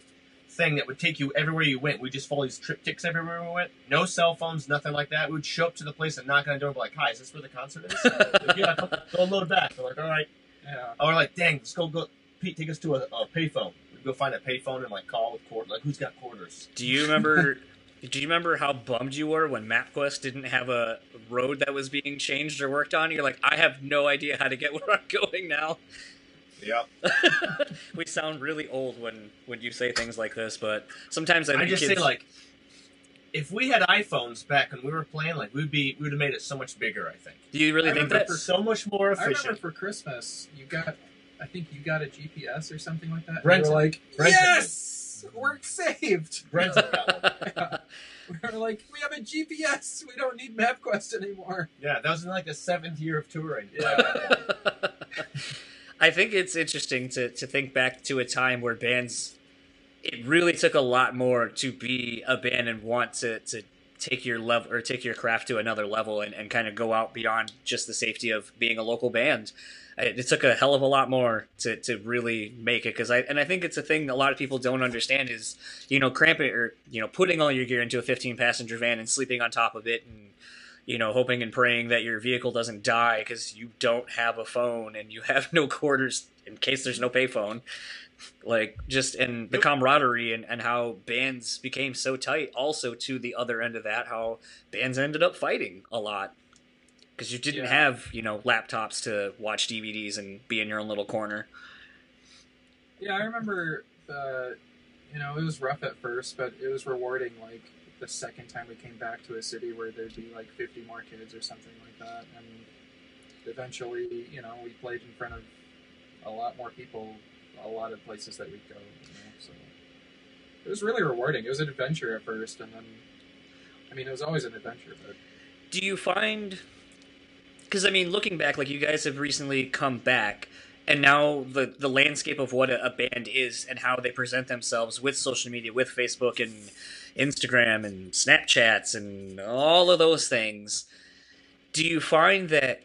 thing that would take you everywhere you went. We just follow these TripTiks everywhere we went. No cell phones, nothing like that. We would show up to the place and knock on the door and be like, "Hi, is this where the concert is?" *laughs* like, yeah, go, go load back. They're like, "All right." yeah. Or like, "Dang, let's go go." Pete, take us to a, a payphone. We'd go find a payphone and like call with quarters. Like, who's got quarters? Do you remember? *laughs* do you remember how bummed you were when MapQuest didn't have a road that was being changed or worked on? You're like, I have no idea how to get *laughs* where I'm going now. Yep. *laughs* we sound really old when when you say things like this, but sometimes I, I just kids, say like, if we had iPhones back when we were playing, like we'd be we would have made it so much bigger. I think. Do you really I think remember that? For so much more I remember efficient. for Christmas, you got. I think you got a GPS or something like that. Brenton. We were like, Brenton yes, we're saved. Brenton got one. We are like, we have a GPS. We don't need MapQuest anymore. Yeah, that was in like the seventh year of touring. Yeah. *laughs* I think it's interesting to, to think back to a time where bands, it really took a lot more to be a band and want to, to take your level or take your craft to another level and, and kind of go out beyond just the safety of being a local band. It, it took a hell of a lot more to, to really make it because I and I think it's a thing a lot of people don't understand is you know cramping or you know putting all your gear into a 15 passenger van and sleeping on top of it and you know, hoping and praying that your vehicle doesn't die because you don't have a phone and you have *laughs* no quarters in case there's no payphone. Like, just and the camaraderie and, and how bands became so tight. Also, to the other end of that, how bands ended up fighting a lot because you didn't Yeah. have, you know, laptops to watch DVDs and be in your own little corner. Yeah, I remember. Uh, you know, it was rough at first, but it was rewarding. Like the second time we came back to a city where there'd be like 50 more kids or something like that, and eventually, you know, we played in front of a lot more people, a lot of places that we'd go. You know, so it was really rewarding. It was an adventure at first, and then I mean, it was always an adventure, but Do you find? Because I mean, looking back, like you guys have recently come back, and now the the landscape of what a, a band is and how they present themselves with social media, with Facebook and Instagram and Snapchats and all of those things. Do you find that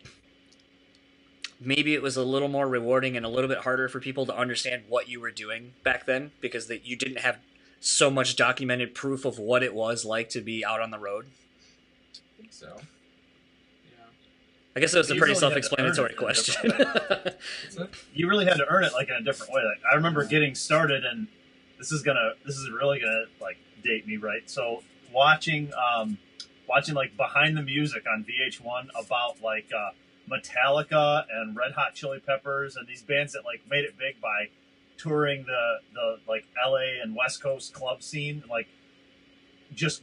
maybe it was a little more rewarding and a little bit harder for people to understand what you were doing back then because that you didn't have so much documented proof of what it was like to be out on the road? I think so. Yeah. I guess that was a pretty really self-explanatory question. *laughs* You really had to earn it like in a different way. Like I remember getting started, and this is gonna, this is really gonna like date me, right? So watching, um, watching like behind the music on VH1 about like uh, Metallica and Red Hot Chili Peppers and these bands that like made it big by touring the the like LA and West Coast club scene, like just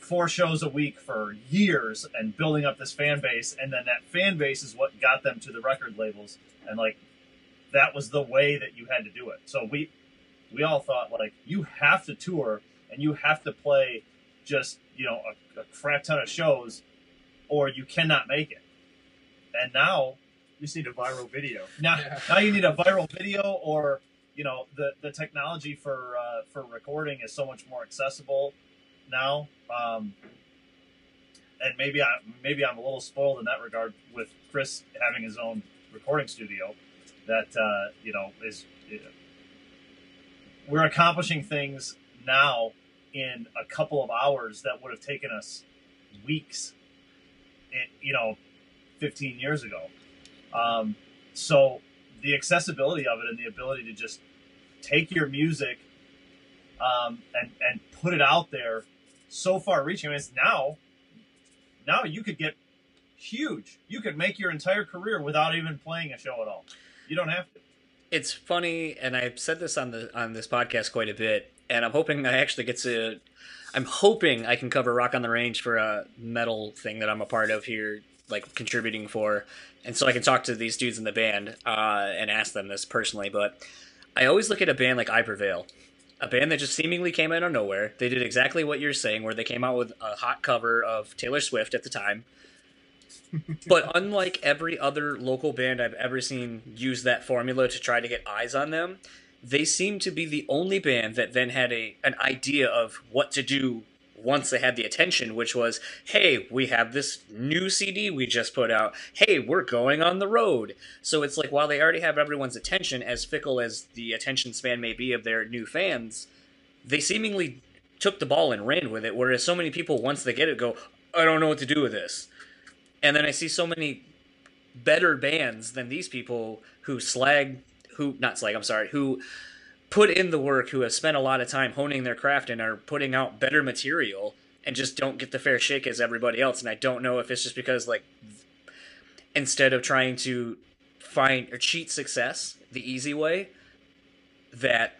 four shows a week for years and building up this fan base and then that fan base is what got them to the record labels and like that was the way that you had to do it. So we we all thought like you have to tour and you have to play just you know a, a crap ton of shows or you cannot make it and now You just need a viral video. now, Yeah. now you need a viral video or you know the the technology for uh, for recording is so much more accessible now um, and maybe I maybe I'm a little spoiled in that regard with Chris having his own recording studio that uh, you know is we're accomplishing things now in a couple of hours that would have taken us weeks you know 15 years ago um, so the accessibility of it and the ability to just take your music um, and and put it out there so far reaching. I mean, it's now now you could get huge. You could make your entire career without even playing a show at all. You don't have to. it's funny, and I've said this on the on this podcast quite a bit, and I'm hoping I actually get to. I'm hoping I can cover Rock on the Range for a metal thing that I'm a part of here, like contributing for, and so I can talk to these dudes in the band uh, and ask them this personally. But I always look at a band like I Prevail, a band that just seemingly came out of nowhere. They did exactly what you're saying, where they came out with a hot cover of Taylor Swift at the time. *laughs* but unlike every other local band I've ever seen use that formula to try to get eyes on them, they seem to be the only band that then had a an idea of what to do once they had the attention, which was, hey, we have this new CD we just put out. Hey, we're going on the road. So it's like while they already have everyone's attention, as fickle as the attention span may be of their new fans, they seemingly took the ball and ran with it. Whereas so many people, once they get it, go, I don't know what to do with this. And then I see so many better bands than these people who slag, who, not slag, I'm sorry, who put in the work, who have spent a lot of time honing their craft and are putting out better material and just don't get the fair shake as everybody else. And I don't know if it's just because, like, instead of trying to find or cheat success the easy way, that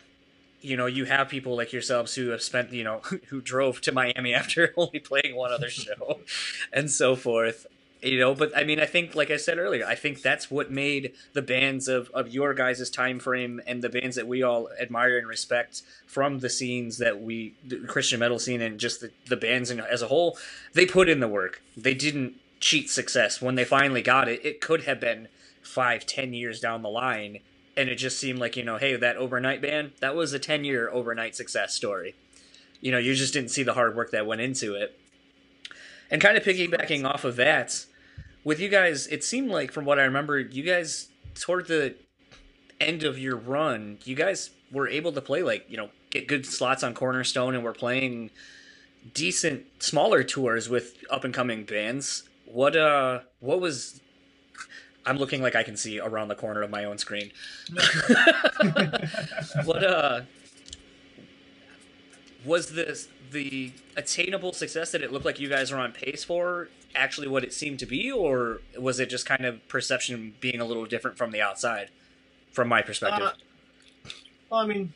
you know you have people like yourselves who have spent you know *laughs* who drove to Miami *laughs* after only playing one other show *laughs* and so forth you know but i mean i think like i said earlier i think that's what made the bands of, of your guys' time frame and the bands that we all admire and respect from the scenes that we the christian metal scene and just the, the bands in, as a whole they put in the work. They didn't cheat success. When they finally got it it could have been five ten years down the line and it just seemed like you know hey that overnight band that was a 10 year overnight success story. You know you just didn't see the hard work that went into it and kind of piggybacking off of that with you guys it seemed like from what i remember you guys toward the end of your run you guys were able to play like you know get good slots on cornerstone and were playing decent smaller tours with up and coming bands. What uh what was i'm looking like i can see around the corner of my own screen. *laughs* What uh was this the attainable success that it looked like you guys were on pace for actually what it seemed to be or was it just kind of perception being a little different from the outside from my perspective Uh, well, I mean,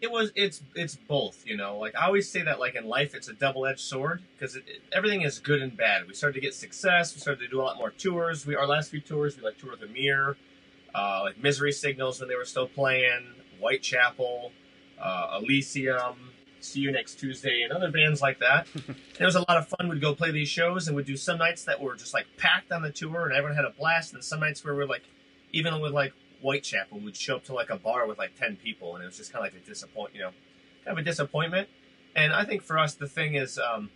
it was it's it's both. You know, like I always say that like in life, it's a double edged sword because everything is good and bad. We started to get success. We started to do a lot more tours. We our last few tours, we like toured the Mirror, uh, like Misery Signals when they were still playing, Whitechapel, uh, Elysium. See You Next Tuesday, and other bands like that. *laughs* it was a lot of fun. We'd go play these shows, and we'd do some nights that were just like packed on the tour, and everyone had a blast. And some nights where we're like, even with like Whitechapel, we'd show up to like a bar with like ten people, and it was just kind of like a disappoint, you know, kind of a disappointment. And I think for us, the thing is, um,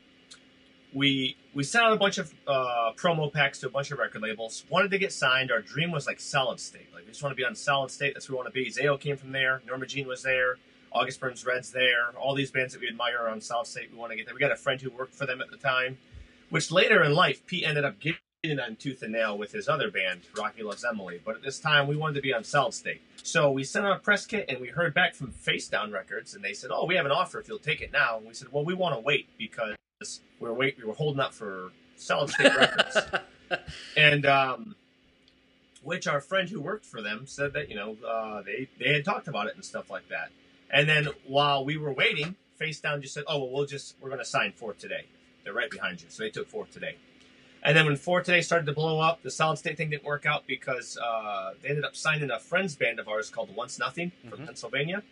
we we sent out a bunch of uh, promo packs to a bunch of record labels. Wanted to get signed. Our dream was like Solid State. Like we just want to be on Solid State. That's where we want to be. Zao came from there. Norma Jean was there. August Burns Red's there. All these bands that we admire on Solid State. We want to get there. We got a friend who worked for them at the time, which later in life Pete ended up getting on Tooth and Nail with his other band, Rocky Loves Emily. But at this time, we wanted to be on Solid State. So we sent out a press kit and we heard back from Face Down Records, and they said, "Oh, we have an offer if you'll take it now." And we said, "Well, we want to wait because." we were wait we were holding up for Solid State *laughs* Records, and um, which our friend who worked for them said that you know uh, they they had talked about it and stuff like that. And then while we were waiting, Face Down just said, "Oh well, we'll just we're going to sign For Today. They're right behind you." So they took For Today. And then when For Today started to blow up, the Solid State thing didn't work out because uh, they ended up signing a friends band of ours called Once Nothing from Mhm. Pennsylvania.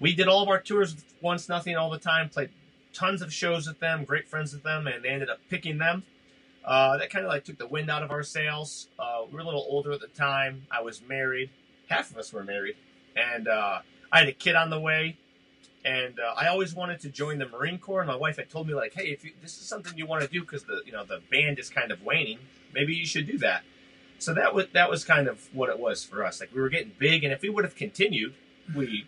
We did all of our tours with Once Nothing all the time, played tons of shows with them, great friends with them, and they ended up picking them. Uh, that kind of like took the wind out of our sails. Uh, we were a little older at the time. I was married. Half of us were married, and uh, I had a kid on the way. And uh, I always wanted to join the Marine Corps. And my wife had told me like, "Hey, if you, this is something you want to do because the you know the band is kind of waning, maybe you should do that." So that was that was kind of what it was for us. Like we were getting big, and if we would have continued, we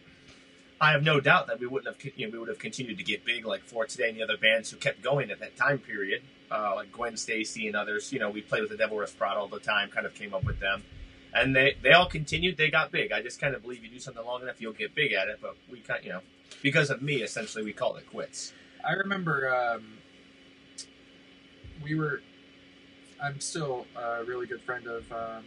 I have no doubt that we wouldn't have you know, we would have continued to get big like for today and the other bands who kept going at that time period, uh, like Gwen Stacy and others. You know, we played with the Devil Wears Prada all the time. Kind of came up with them, and they they all continued. They got big. I just kind of believe you do something long enough, you'll get big at it. But we kind you know because of me, essentially, we called it quits. I remember um, we were. I'm still a really good friend of. Um,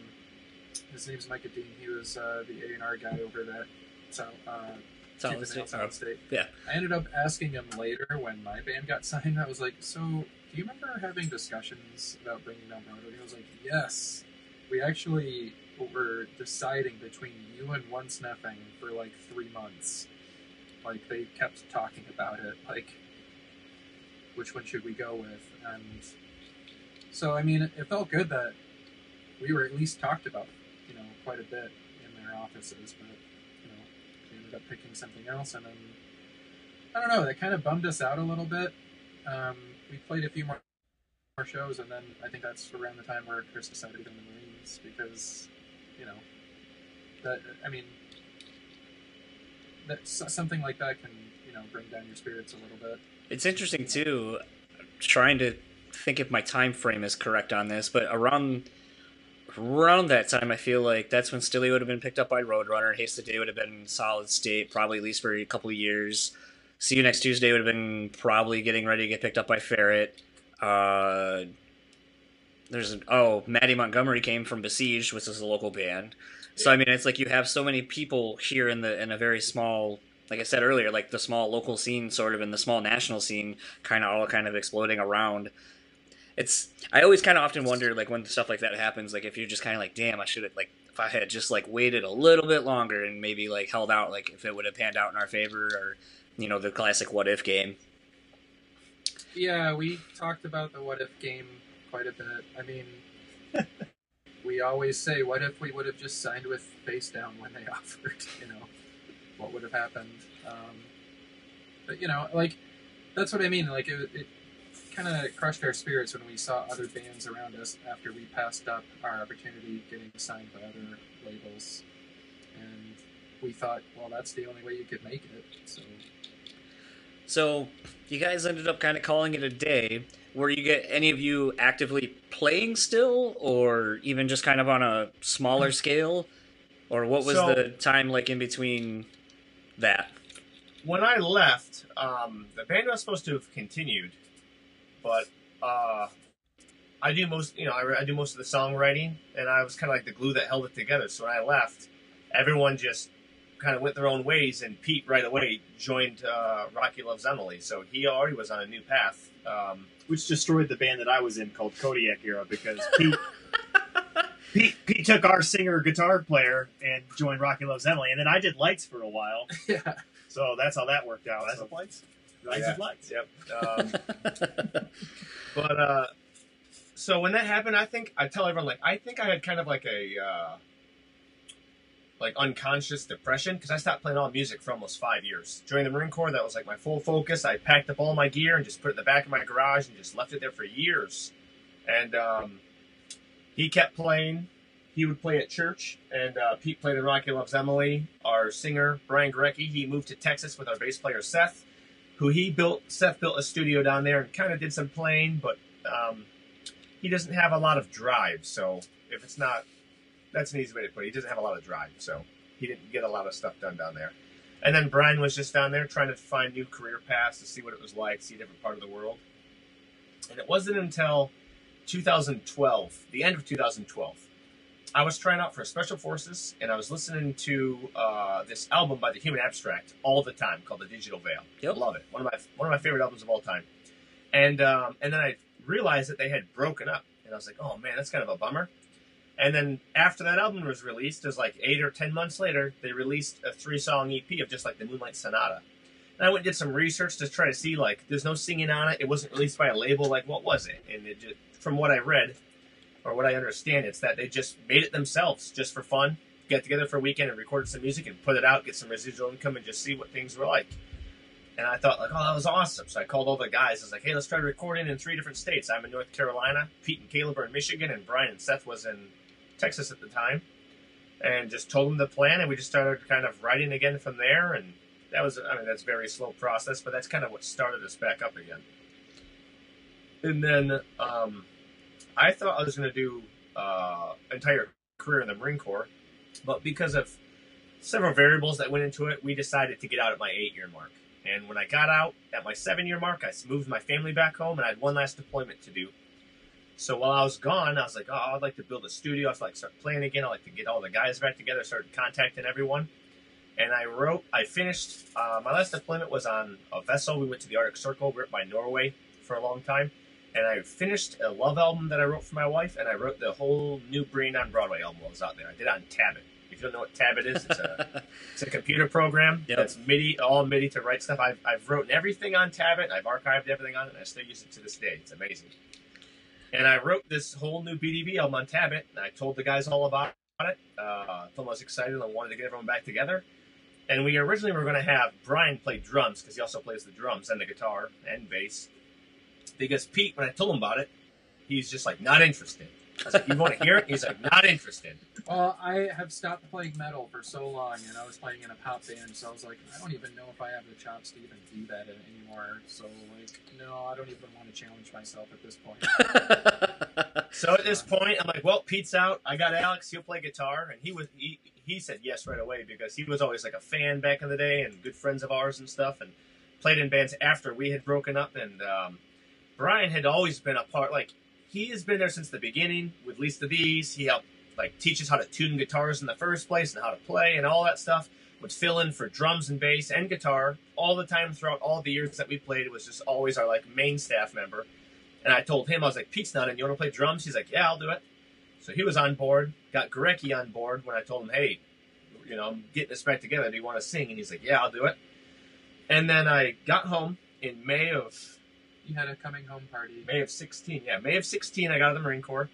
his name's Micah Dean. He was uh, the A and R guy over that. So, uh, Solid Tooth and Nail State. Solid State. yeah. I ended up asking him later when my band got *laughs* signed. I was like, "So, do you remember having discussions about bringing down Broadway?" He was like, "Yes, we actually were deciding between you and Once Nothing for like three months. Like they kept talking about it, like which one should we go with?" And so, I mean, it felt good that we were at least talked about, you know, quite a bit in their offices, but you know, they ended up picking something else, and then I don't know. That kind of bummed us out a little bit. Um, we played a few more, more shows, and then I think that's around the time where Chris decided to go in the Marines because, you know, that I mean, that something like that can you know bring down your spirits a little bit. It's interesting too. Trying to think if my time frame is correct on this, but around around that time, I feel like that's when Stilly would have been picked up by Roadrunner. Haste the Day would have been in solid state, probably at least for a couple of years. See you next Tuesday would have been probably getting ready to get picked up by Ferret. Uh, there's oh Mattie Montgomery came from Besieged, which is a local band. So I mean, it's like you have so many people here in the in a very small, like I said earlier, like the small local scene, sort of, and the small national scene, kind of all kind of exploding around. It's I always kind of often wonder, like when stuff like that happens, like if you're just kind of like, damn, I should have like if I had just like waited a little bit longer and maybe like held out, like if it would have panned out in our favor, or you know the classic what if game. Yeah, we talked about the what if game quite a bit. I mean, *laughs* we always say, what if we would have just signed with Face Down when they *laughs* offered? You know, what would have happened? Um, but you know, like that's what I mean. Like it, it kind of crushed our spirits when we saw other bands around us after we passed up our opportunity getting signed by other labels, and we thought, well, that's the only way you could make it. So So you guys ended up kind of calling it a day. Were you get any of you actively playing still, or even just kind of on a smaller scale, or what was So- the time like in between that? when I left, um, the band was supposed to have continued, but uh, I do most, you know, I, I do most of the songwriting, and I was kind of like the glue that held it together. So when I left, everyone just kind of went their own ways, and Pete right away joined uh, Rocky Loves Emily. So he already was on a new path. Um, which destroyed the band that I was in called Kodiak Era because *laughs* Pete, Pete, Pete took our singer guitar player and joined Rocky Loves Emily, and then I did lights for a while, *laughs* yeah. so that's how that worked out. Lights So- Lights? Rise Yeah. of lights. Yep. *laughs* Um, but uh, so when that happened, I think I tell everyone like I think I had kind of like a uh, like unconscious depression because I stopped playing all music for almost five years. During the Marine Corps, that was like my full focus. I packed up all my gear and just put it in the back of my garage and just left it there for years. And um, he kept playing. He would play at church, and uh, Pete played in Rocky Loves Emily. Our singer Brian Gorecki, he moved to Texas with our bass player Seth, who he built. Seth built a studio down there and kind of did some playing, but um, he doesn't have a lot of drive. So if it's not, that's an easy way to put it. He doesn't have a lot of drive, so he didn't get a lot of stuff done down there. And then Brian was just down there trying to find new career paths to see what it was like, see a different part of the world. And it wasn't until 2012, the end of 2012, I was trying out for Special Forces, and I was listening to uh, this album by the Human Abstract all the time called The Digital Veil. Yep. Love it. One of my one of my favorite albums of all time. And um, and then I realized that they had broken up, and I was like, oh man, that's kind of a bummer. And then after that album was released, it was like eight or ten months later, they released a three song EP of just like the Moonlight Sonata. And I went and did some research to try to see like there's no singing on it. It wasn't released by a label. Like what was it? And it just, from what I read or what I understand, it's that they just made it themselves just for fun. Get together for a weekend and recorded some music and put it out, get some residual income, and just see what things were like. And I thought like, oh, that was awesome. So I called all the guys. I was like, hey, let's try recording in three different states. I'm in North Carolina. Pete and Caleb are in Michigan, and Brian and Seth was in Texas at the time. And just told them the plan, and we just started kind of writing again from there. And that was, I mean, that's a very slow process, but that's kind of what started us back up again. And then um, I thought I was going to do uh, entire career in the Marine Corps, but because of several variables that went into it, we decided to get out at my eight year mark. And when I got out at my seven year mark, I moved my family back home, and I had one last deployment to do. So while I was gone, I was like, oh, I'd like to build a studio. I'd like to start playing again. I'd like to get all the guys back together, started contacting everyone. And I wrote, I finished, uh, my last deployment was on a vessel. We went to the Arctic Circle. We were by Norway for a long time. And I finished a love album that I wrote for my wife, and I wrote the whole new Brain on Broadway album that was out there. I did it on Tabit. If you don't know what Tabit is, it's a *laughs* it's a computer program Yep. that's MIDI, all MIDI to write stuff. I've, I've written everything on Tabit. I've archived everything on it, and I still use it to this day. It's amazing. And I wrote this whole new BDB album on Tabit, and I told the guys all about it. Uh, told them I was excited and wanted to get everyone back together. And we originally were going to have Brian play drums because he also plays the drums and the guitar and bass. Because Pete, when I told him about it, he's just like not interested. I was like, "You want to hear it?" He's like, "Not interested." Well, I have stopped playing metal for so long, and I was playing in a pop band, so I was like, I don't even know if I have the chops to even do that anymore. So, like, no, I don't even want to challenge myself at this point. *laughs* So at this point, I'm like, well, Pete's out. I got Alex. He'll play guitar, and he was he, he said yes right away because he was always like a fan back in the day and good friends of ours and stuff, and played in bands after we had broken up. And um, Brian had always been a part. Like he has been there since the beginning with Least the Bees. He helped like teach us how to tune guitars in the first place and how to play and all that stuff. Would fill in for drums and bass and guitar all the time throughout all the years that we played. It was just always our like main staff member. And I told him, I was like, Pete's not in. You want to play drums? He's like, yeah, I'll do it. So he was on board. Got Gorecki on board when I told him, hey, you know, I'm getting this back together. Do you want to sing? And he's like, yeah, I'll do it. And then I got home in May of you had a coming home party. May of 16. Yeah, May of 16, I got out of the Marine Corps.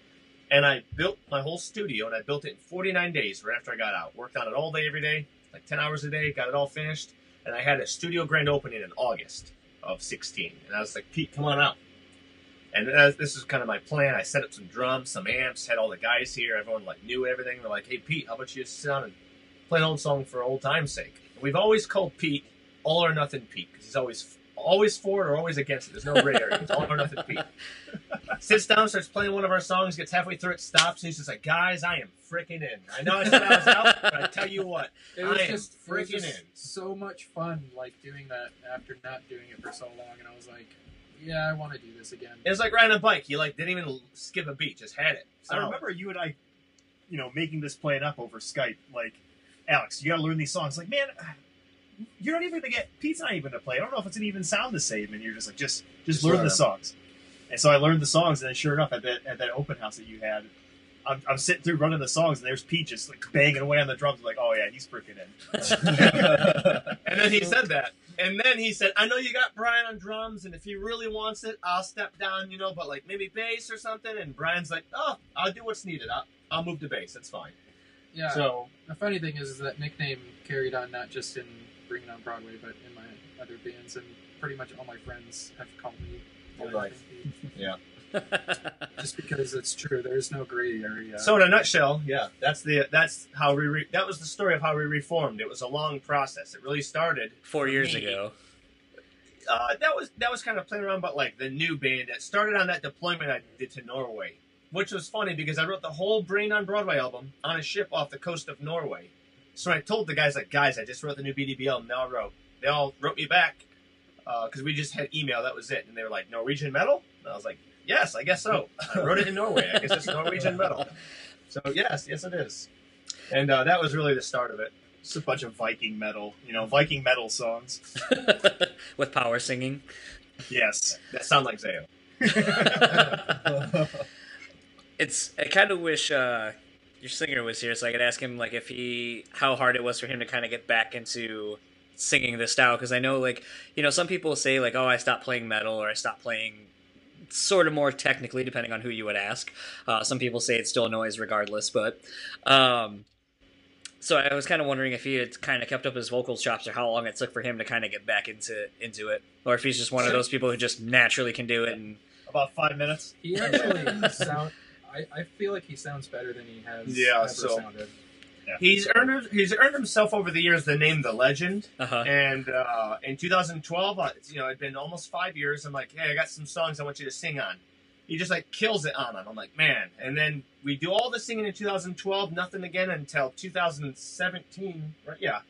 And I built my whole studio, and I built it in 49 days right after I got out. Worked on it all day, every day, like 10 hours a day, got it all finished. And I had a studio grand opening in August of 16. And I was like, Pete, come on out. And this is kind of my plan. I set up some drums, some amps, had all the guys here. Everyone like knew everything. They're like, "Hey, Pete, how about you sit down and play an old song for old time's sake?" And we've always called Pete All or Nothing Pete because he's always always for it or always against it. There's no gray area. It's all or nothing Pete. *laughs* Sits down, starts playing one of our songs, gets halfway through it, stops, and he's just like, "Guys, I am freaking in." I know I said I was out, but I tell you what, It was I am just, it was freaking just in. so much fun, like doing that after not doing it for so long, and I was like, yeah, I want to do this again. It was like riding a bike. He like didn't even skip a beat, just had it. I remember you and I, you know, making this plan up over Skype. Like, Alex, you got to learn these songs. Like, man, you're not even gonna get Pete's not even gonna play. I don't know if it's gonna even sound the same. And you're just like, just just, Just learn learn the them. songs. And so I learned the songs, and then sure enough, at that at that open house that you had, I'm, I'm sitting through running the songs, and there's Pete just like banging away on the drums. I'm like, oh yeah, he's freaking in. *laughs* And then he said that. And then he said, I know you got Brian on drums, and if he really wants it, I'll step down, you know, but like maybe bass or something. And Brian's like, oh, I'll do what's needed. I'll, I'll move to bass. That's fine. Yeah. So, the funny thing is, is that nickname carried on not just in Bringing On Broadway, but in my other bands, and pretty much all my friends have called me. All Life. Yeah. *laughs* Just because it's true, there's no gray area. so in a nutshell, yeah, that's the that's how we re- that was the story of how we reformed. It was a long process. It really started Four years Me. ago. uh, that was that was kind of playing around, but like the new band that started on that deployment I did to Norway, which was funny because I wrote the whole Brain on Broadway album on a ship off the coast of Norway. So I told the guys like, guys, I just wrote the new BDB album. Now I wrote. They all wrote me back because we just had email. That was it, and they were like, Norwegian metal. And I was like, yes, I guess so. I wrote it in Norway. I guess it's Norwegian metal. So yes, yes, it is. And uh, that was really the start of it. It's a bunch of Viking metal, you know, Viking metal songs. *laughs* With power singing. Yes. That sound like Zao. *laughs* it's I kind of wish uh, your singer was here so I could ask him like if he how hard it was for him to kind of get back into singing this style because I know like you know some people say like oh I stopped playing metal or I stopped playing sort of more technically depending on who you would ask. Uh, some people say it's still noise regardless, but um, so I was kind of wondering if he had kind of kept up his vocal chops or how long it took for him to kind of get back into into it, or if he's just one of those people who just naturally can do it and About five minutes. he actually *laughs* sound. I, I feel like he sounds better than he has Yeah, ever so- sounded. He's earned he's earned himself over the years the name the Legend. uh huh. And uh, in 2012, uh, you know, it'd been almost five years. I'm like, hey, I got some songs I want you to sing on. He just like kills it on them. I'm like, man. And then we do all the singing in 2012, nothing again until 2017. Right? Yeah.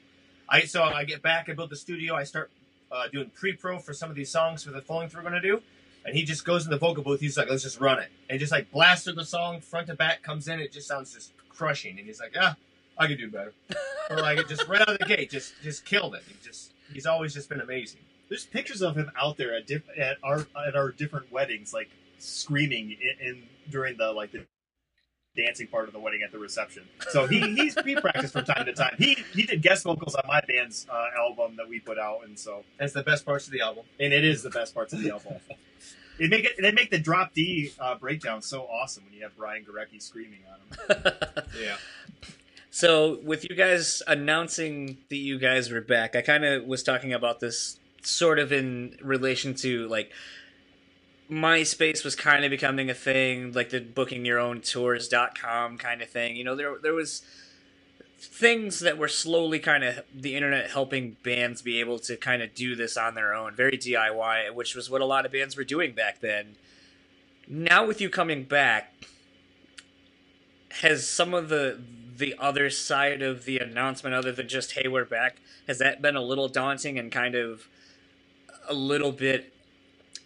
I so I get back, I build the studio, I start uh, doing pre-pro for some of these songs for the flowings we're gonna do. And he just goes in the vocal booth. He's like, let's just run it. And just like blasted the song front to back, comes in. It just sounds just crushing. And he's like, ah, I could do better. *laughs* or like just right out of the gate, just just killed it. He just he's always just been amazing. There's pictures of him out there at diff- at our at our different weddings, like screaming in, in during the like the dancing part of the wedding at the reception. So he he's he practiced from time to time. He he did guest vocals on my band's uh, album that we put out, and so That's the best parts of the album. and it is the best parts of the album. They make it. They make the drop D uh, breakdown so awesome when you have Brian Gorecki screaming on him. *laughs* Yeah. So, with you guys announcing that you guys were back, I kind of was talking about this sort of in relation to like MySpace was kind of becoming a thing, like the booking your own tours.com kind of thing. You know, there there was things that were slowly kind of the internet helping bands be able to kind of do this on their own, very DIY, which was what a lot of bands were doing back then. Now with you coming back, has some of the the other side of the announcement other than just hey we're back has that been a little daunting and kind of a little bit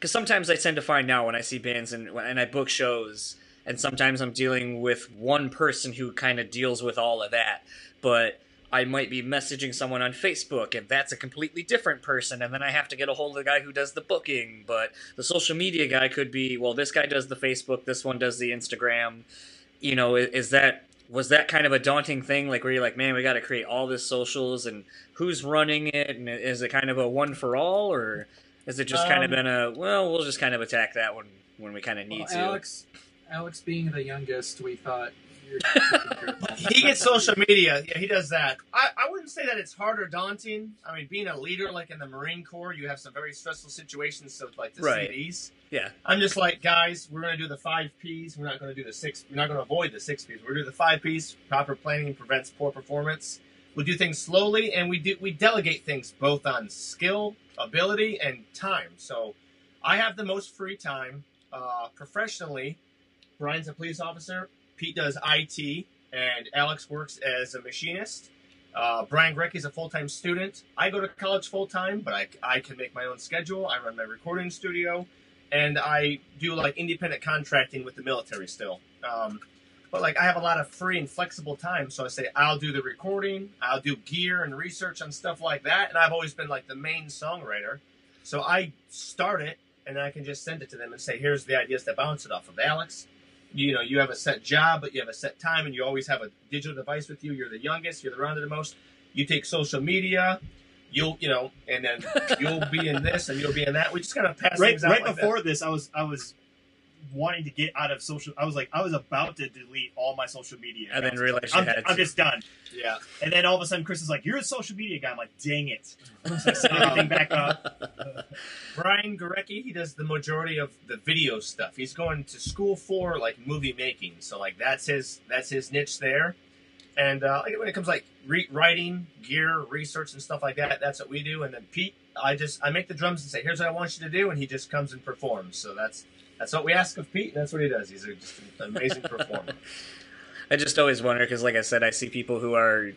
because sometimes i tend to find now when i see bands and and i book shows and sometimes i'm dealing with one person who kind of deals with all of that. But i might be messaging someone on facebook and that's a completely different person and then i have to get a hold of the guy who does the booking. But the social media guy could be well this guy does the facebook this one does the instagram. You know, i- is that was that kind of a daunting thing? Like, where you're like, man, we got to create all this socials, and who's running it, and is it kind of a one for all, or is it just kind of Um, been a well, we'll just kind of attack that one when we kind of need Well, to? Alex, Alex being the youngest, we thought you're taking care of that. He gets social media. Yeah, he does that. I, I wouldn't say that it's hard or daunting. I mean, being a leader like in the Marine Corps, you have some very stressful situations. So like the Right. CDs. Yeah. I'm just like, guys, we're going to do the five P's. We're not going to do the six. We're not going to avoid the six P's. We're going to do the five P's. Proper planning prevents poor performance. We do things slowly, and we do we delegate things both on skill, ability, and time. So, I have the most free time uh, professionally. Brian's a police officer. Pete does IT, and Alex works as a machinist. Uh, Brian Gorecki's a full time student. I go to college full time, but I, I can make my own schedule. I run my recording studio, and I do like independent contracting with the military still. Um, but like I have a lot of free and flexible time, so I say I'll do the recording, I'll do gear and research on stuff like that, and I've always been like the main songwriter. So I start it, and I can just send it to them and say, "Here's the ideas to bounce it off of, Alex." you know you have a set job, but you have a set time, and you always have a digital device with you. You're the youngest. You're the rounded the most. You take social media. You'll you know, and then you'll be in this and you'll be in that. We just kind of pass right things out right like before this, I was I was wanting to get out of social. I was like I was about to delete all my social media, And then accounts. realized you I'm, had I'm just done. Yeah. And then all of a sudden, Chris is like, "You're a social media guy." I'm like, "Dang it!" So I set everything back up. *laughs* Brian Gorecki, he does the majority of the video stuff. He's going to school for like movie making, so like that's his that's his niche there. And uh, like when it comes like re- writing, gear, research, and stuff like that, that's what we do. And then Pete, I just I make the drums and say, "Here's what I want you to do," and he just comes and performs. So that's that's what we ask of Pete, and that's what he does. He's a, just an amazing performer. *laughs* I just always wonder because, like I said, I see people who are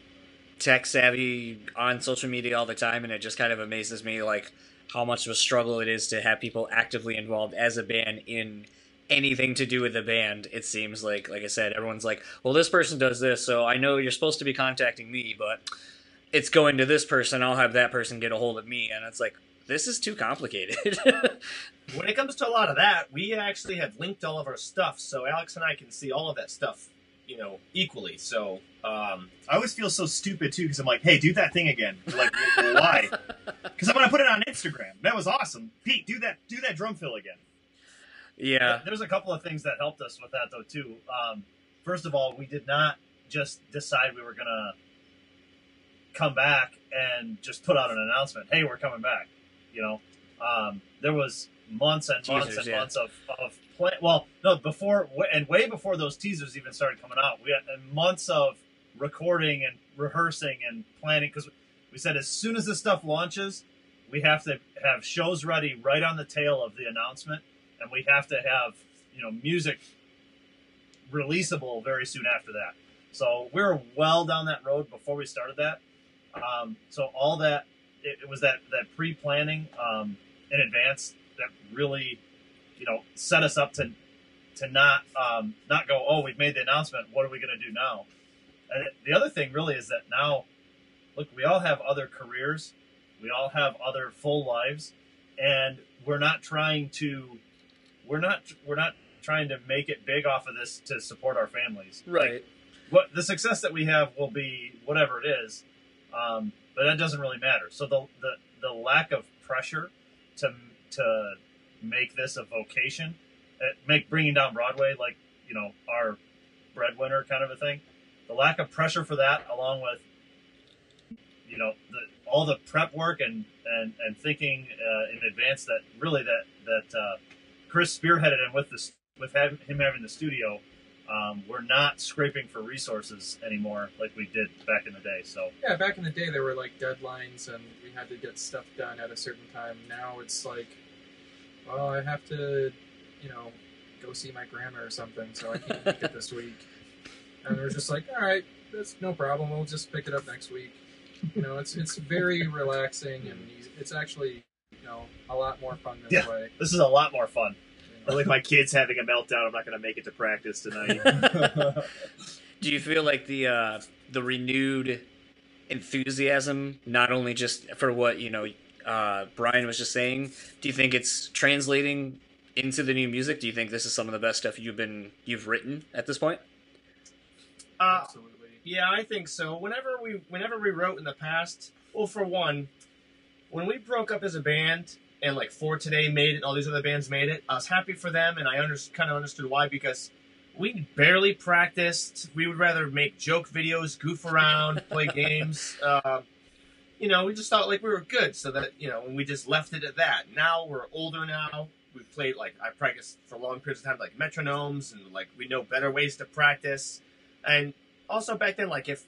tech savvy on social media all the time, and it just kind of amazes me, like how much of a struggle it is to have people actively involved as a band in anything to do with the band. It seems like, like I said, everyone's like, "Well, this person does this, so I know you're supposed to be contacting me, but it's going to this person. I'll have that person get a hold of me," and it's like. This is too complicated. *laughs* when it comes to a lot of that, we actually have linked all of our stuff, so Alex and I can see all of that stuff, you know, equally. So um, I always feel so stupid too because I'm like, "Hey, do that thing again." Like, *laughs* why? Because I'm gonna put it on Instagram. That was awesome, Pete. Do that. Do that drum fill again. yeah. There's a couple of things that helped us with that though too. Um, first of all, we did not just decide we were gonna come back and just put out an announcement. Hey, we're coming back. You know, um, there was months and months Teasers, and yeah. months of of play. Well, no, before and way before those teasers even started coming out, we had months of recording and rehearsing and planning because we said as soon as this stuff launches, we have to have shows ready right on the tail of the announcement, and we have to have you know music releasable very soon after that. So we were well down that road before we started that. Um, so all that it, it was that that pre planning um, in advance that really you know set us up to to not um, not go oh we've made the announcement. What are we going to do now? And the other thing really is that now look we all have other careers. We all have other full lives. And we're not trying to we're not we're not trying to make it big off of this to support our families. Right. what the success that we have will be whatever it is, um, but that doesn't really matter. So the, the the lack of pressure to to make this a vocation, uh, make bringing down Broadway like you know our breadwinner kind of a thing. The lack of pressure for that, along with you know the, all the prep work and and and thinking uh, in advance that really that that uh, Chris spearheaded and with this with him having the studio um, we're not scraping for resources anymore like we did back in the day. So Yeah, back in the day there were like deadlines and we had to get stuff done at a certain time. Now it's like, well, I have to, you know, go see my grandma or something, so I can't make it this week. And we're just like, all right, that's no problem. We'll just pick it up next week. You know, it's it's very relaxing and easy. it's actually, you know, a lot more fun this Yeah. way. this is a lot more fun. Or like my kid's having a meltdown. I'm not going to make it to practice tonight. *laughs* *laughs* Do you feel like the uh, the renewed enthusiasm, not only just for what you know uh, Brian was just saying, do you think it's translating into the new music? Do you think this is some of the best stuff you've been you've written at this point? uh, Absolutely. Yeah, I think so. Whenever we whenever we wrote in the past, well, for one, when we broke up as a band and like For Today made it, all these other bands made it, I was happy for them, and I under, kind of understood why because we barely practiced. We would rather make joke videos, goof around, play *laughs* games. Uh, you know, we just thought like we were good, so that you know, and we just left it at that. Now we're older now. We've played like I practiced for long periods of time, like metronomes, and like we know better ways to practice. And also back then, like if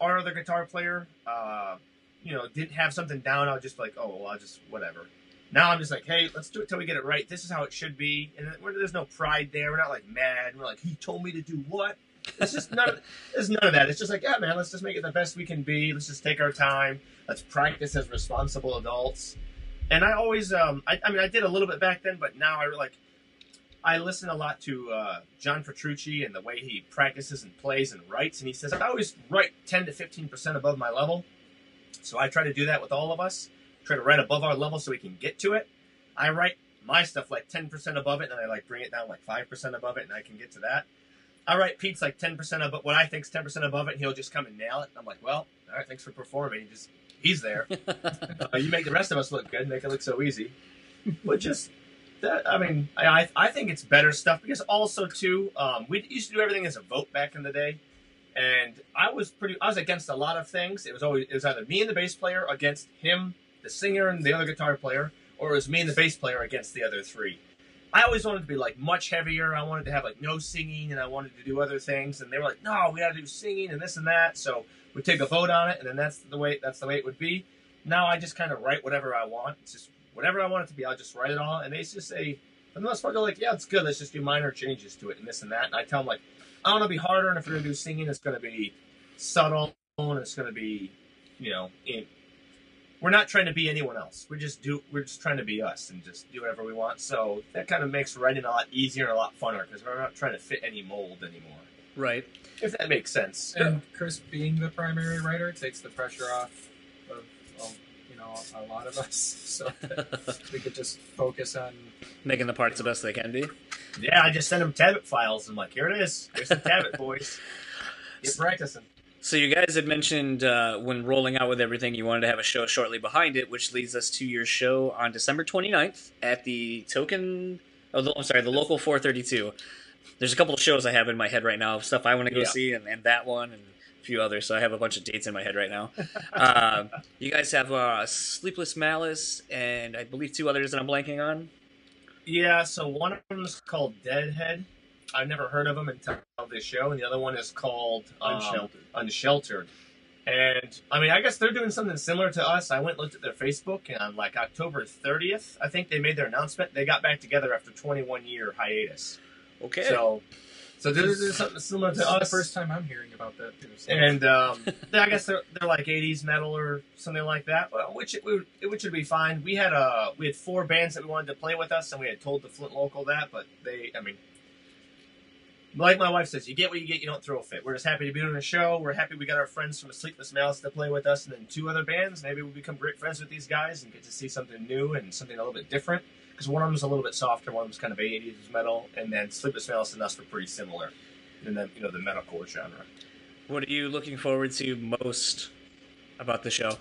our other guitar player, uh, you know, didn't have something down, I would just be like, oh, well, I'll just whatever. Now I'm just like, hey, let's do it till we get it right. This is how it should be, and there's no pride there. We're not like mad. We're like, he told me to do what? It's just none. Of, *laughs* there's none of that. It's just like, yeah, man, let's just make it the best we can be. Let's just take our time. Let's practice as responsible adults. And I always, um, I, I mean, I did a little bit back then, but now I like, I listen a lot to uh, John Petrucci and the way he practices and plays and writes. And he says I always write 10 to 15 percent above my level. So I try to do that with all of us. Try to write above our level so we can get to it. I write my stuff like ten percent above it, and I like bring it down like five percent above it, and I can get to that. I write Pete's like ten percent of what I think's ten percent above it, and he'll just come and nail it. And I'm like, well, all right, thanks for performing. He just he's there. *laughs* uh, you make the rest of us look good, make it look so easy. But just that, I mean, I I think it's better stuff because also too, um, we used to do everything as a vote back in the day, and I was pretty, I was against a lot of things. It was always it was either me and the bass player against him, the singer, and the other guitar player, or it was me and the bass player against the other three. I always wanted to be like much heavier. I wanted to have like no singing, and I wanted to do other things. And they were like, "No, we got to do singing and this and that." So we take a vote on it, and then that's the way that's the way it would be. Now I just kind of write whatever I want. It's just whatever I want it to be. I'll just write it all, and they just say, for the most part, they're like, "Yeah, it's good. Let's just do minor changes to it and this and that." And I tell them like, "I want to be harder, and if we're gonna do singing, it's gonna be subtle, and it's gonna be, you know, in, we're not trying to be anyone else. We're just do we're just trying to be us and just do whatever we want. So that kind of makes writing a lot easier and a lot funner because we're not trying to fit any mold anymore. right. If that makes sense. And Chris being the primary writer takes the pressure off of, well, you know, a lot of us, *laughs* so that *laughs* we could just focus on. Making the parts the best they can be. Yeah, I just send them Tablet files. I'm like, here it is. Here's the Tablet, boys. *laughs* Get practicing. So you guys had mentioned uh, when rolling out with everything, you wanted to have a show shortly behind it, which leads us to your show on December 29th at the Token. Oh, the, I'm sorry, the local 432. There's a couple of shows I have in my head right now of stuff I want to go Yeah. see, and, and that one, and a few others. So I have a bunch of dates in my head right now. uh, *laughs* you guys have uh, Sleepless Malice, and I believe two others that I'm blanking on. Yeah, so one of them is called Deadhead. I've never heard of them until this show, and the other one is called um, Unsheltered. Unsheltered. And I mean, I guess they're doing something similar to us. I went and looked at their Facebook, and on like October 30th, I think they made their announcement. They got back together after 21 year hiatus. Okay. So, so they're doing something similar This to is the us. first time I'm hearing about that too. So. and um, *laughs* I guess they're, they're like 80s metal or something like that, well, which it would which would be fine. We had uh we had four bands that we wanted to play with us, and we had told the Flint local that, but they, I mean, like my wife says, you get what you get. You don't throw a fit. We're just happy to be doing a show. We're happy we got our friends from Sleepless Malice to play with us, and then two other bands. Maybe we'll become great friends with these guys and get to see something new and something a little bit different. Because one of them's a little bit softer, one of them's kind of 80s metal, and then Sleepless Malice and us were pretty similar in the you know the metalcore genre. what are you looking forward to most about the show?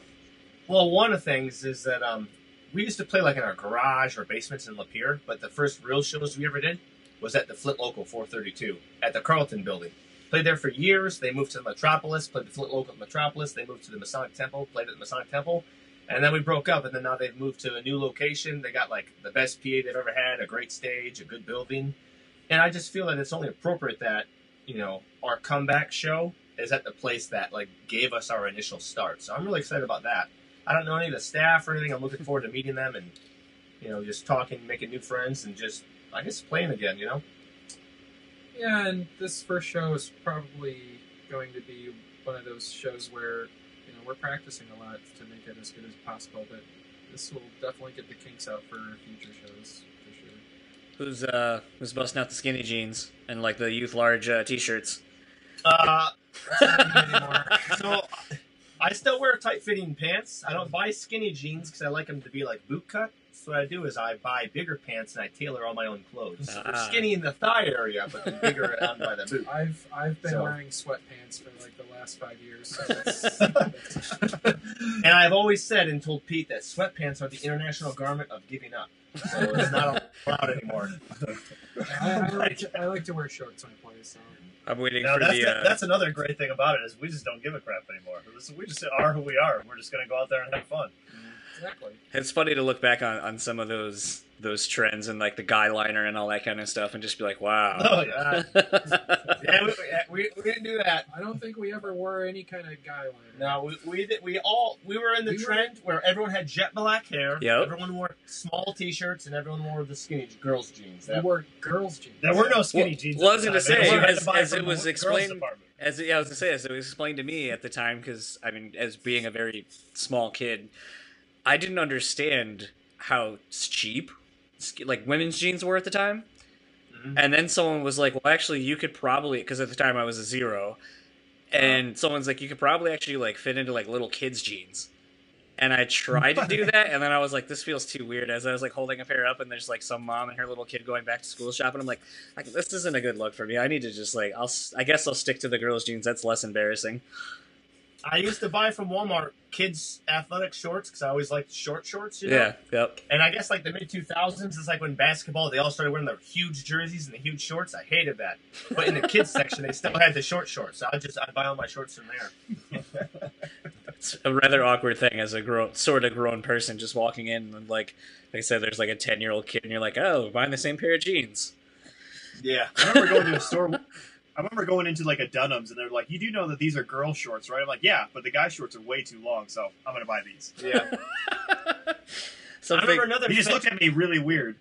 Well, one of the things is that um, we used to play like in our garage or basements in Lapeer, but the first real shows we ever did was at the Flint Local 432 at the Carlton Building. Played there for years. They moved to the Metropolis, played the Flint Local at Metropolis. They moved to the Masonic Temple, played at the Masonic Temple, and then we broke up. And then now they've moved to a new location. They got like the best PA they've ever had, a great stage, a good building, and I just feel that it's only appropriate that you know our comeback show is at the place that like gave us our initial start. So I'm really excited about that. I don't know any of the staff or anything. I'm looking forward to meeting them and you know just talking, making new friends, and just I guess playing again. You know. Yeah, and this first show is probably going to be one of those shows where you know we're practicing a lot to make it as good as possible. But this will definitely get the kinks out for future shows for sure. Who's uh who's busting out the skinny jeans and like the youth large uh, t-shirts? Uh, That's not me anymore. *laughs* so I still wear tight fitting pants. I don't buy skinny jeans because I like them to be like boot cut. So what I do is I buy bigger pants and I tailor all my own clothes. They're Ah. skinny in the thigh area, but then bigger *laughs* on by the boot. I've I've been So- wearing sweatpants for like the last five years. So that's, that's- *laughs* *laughs* And I've always said and told Pete that sweatpants are the international garment of giving up. So it's not allowed anymore. I, I, like to, I like to wear shorts when I play. So I'm waiting Now, for that's, the. Uh, that's another great thing about it is we just don't give a crap anymore. We just are who we are. We're just going to go out there and have fun. Exactly. It's funny to look back on, on some of those those trends and like the guy liner and all that kind of stuff and just be like, wow. Oh, yeah. *laughs* Yeah, we, we, we didn't do that. I don't think we ever wore any kind of guy liner. No, we, we we all we were in the We were- trend where everyone had jet black hair. Yep. Everyone wore small T-shirts and everyone wore the skinny girls' jeans. we wore girls' jeans. There were no skinny Well- jeans. well, I was gonna say, as- as it was explained- As yeah, I was gonna say, as it was explained to me at the time, because I mean, as being a very small kid, I didn't understand how cheap like women's jeans were at the time. Mhm. And then someone was like, "Well, actually, you could probably," because at the time I was a zero, and someone's like, "You could probably actually like fit into like little kids' jeans." And I tried to do *laughs* that, and then I was like, "This feels too weird." As I was like holding a pair up, and there's like some mom and her little kid going back to school shopping. I'm like, like "This isn't a good look for me. I need to just like, I'll, I guess I'll stick to the girls' jeans. That's less embarrassing." I used to buy from Walmart kids athletic shorts because I always liked short shorts. You know? Yeah, yep. And I guess like the mid two thousands is like when basketball they all started wearing the huge jerseys and the huge shorts. I hated that. But in the kids section they still had the short shorts. So I just I'd buy all my shorts from there. It's a rather awkward thing as a grown, sort of grown person just walking in and like, like I said, there's like a ten year old kid, and you're like, "Oh, buying the same pair of jeans." Yeah. I remember going to a store. I remember going into like a Dunham's and they're like, "You do know that these are girl shorts, right?" I'm like, "Yeah, but the guy shorts are way too long, so I'm gonna buy these." Yeah. *laughs* So I remember another He just looked at me really weird.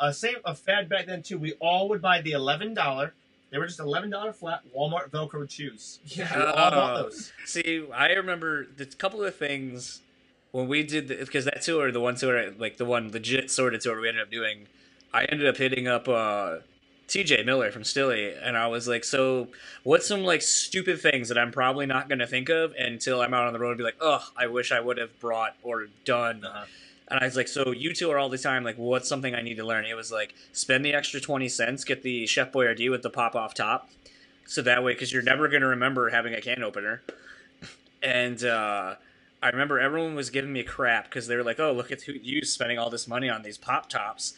uh, same a fad back then too. We all would buy the eleven dollar. They were just eleven dollar flat Walmart Velcro shoes. Yeah. We all bought Oh. those. See, I remember the couple of things when we did because that tour, the one tour, like the one legit sorted tour we ended up doing. I ended up hitting up uh, T.J. Miller from Stilly, and I was like, "So, what's some like stupid things that I'm probably not going to think of until I'm out on the road and be like, oh, I wish I would have brought or done." Uh-huh. And I was like, "So you two are all the time like, what's something I need to learn?" It was like, spend the extra twenty cents, get the Chef Boyardee with the pop off top, so that way, because you're never going to remember having a can opener. And uh, I remember everyone was giving me crap because they were like, "Oh, look at who you spending all this money on these pop tops,"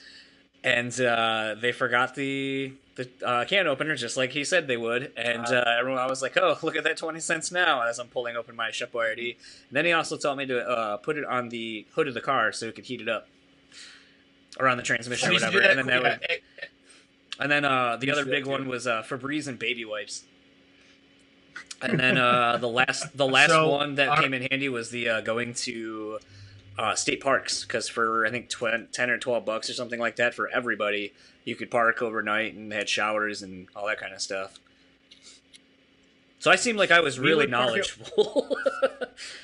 and uh, they forgot the the uh, can opener just like he said they would. And uh, everyone, I was like, "Oh, look at that twenty cents now!" As I'm pulling open my Chef Boyardee. And then he also told me to uh, put it on the hood of the car so it could heat it up, or on the transmission or We used to do whatever. And then that would, and then uh, the other used to do big one was uh, Febreze and baby wipes. *laughs* And then uh, the last the last So, one that our- came in handy was the uh, going to uh, state parks because for I think tw- ten or twelve bucks or something like that for everybody, you could park overnight and had showers and all that kind of stuff. So I seemed like I was really it- knowledgeable. *laughs*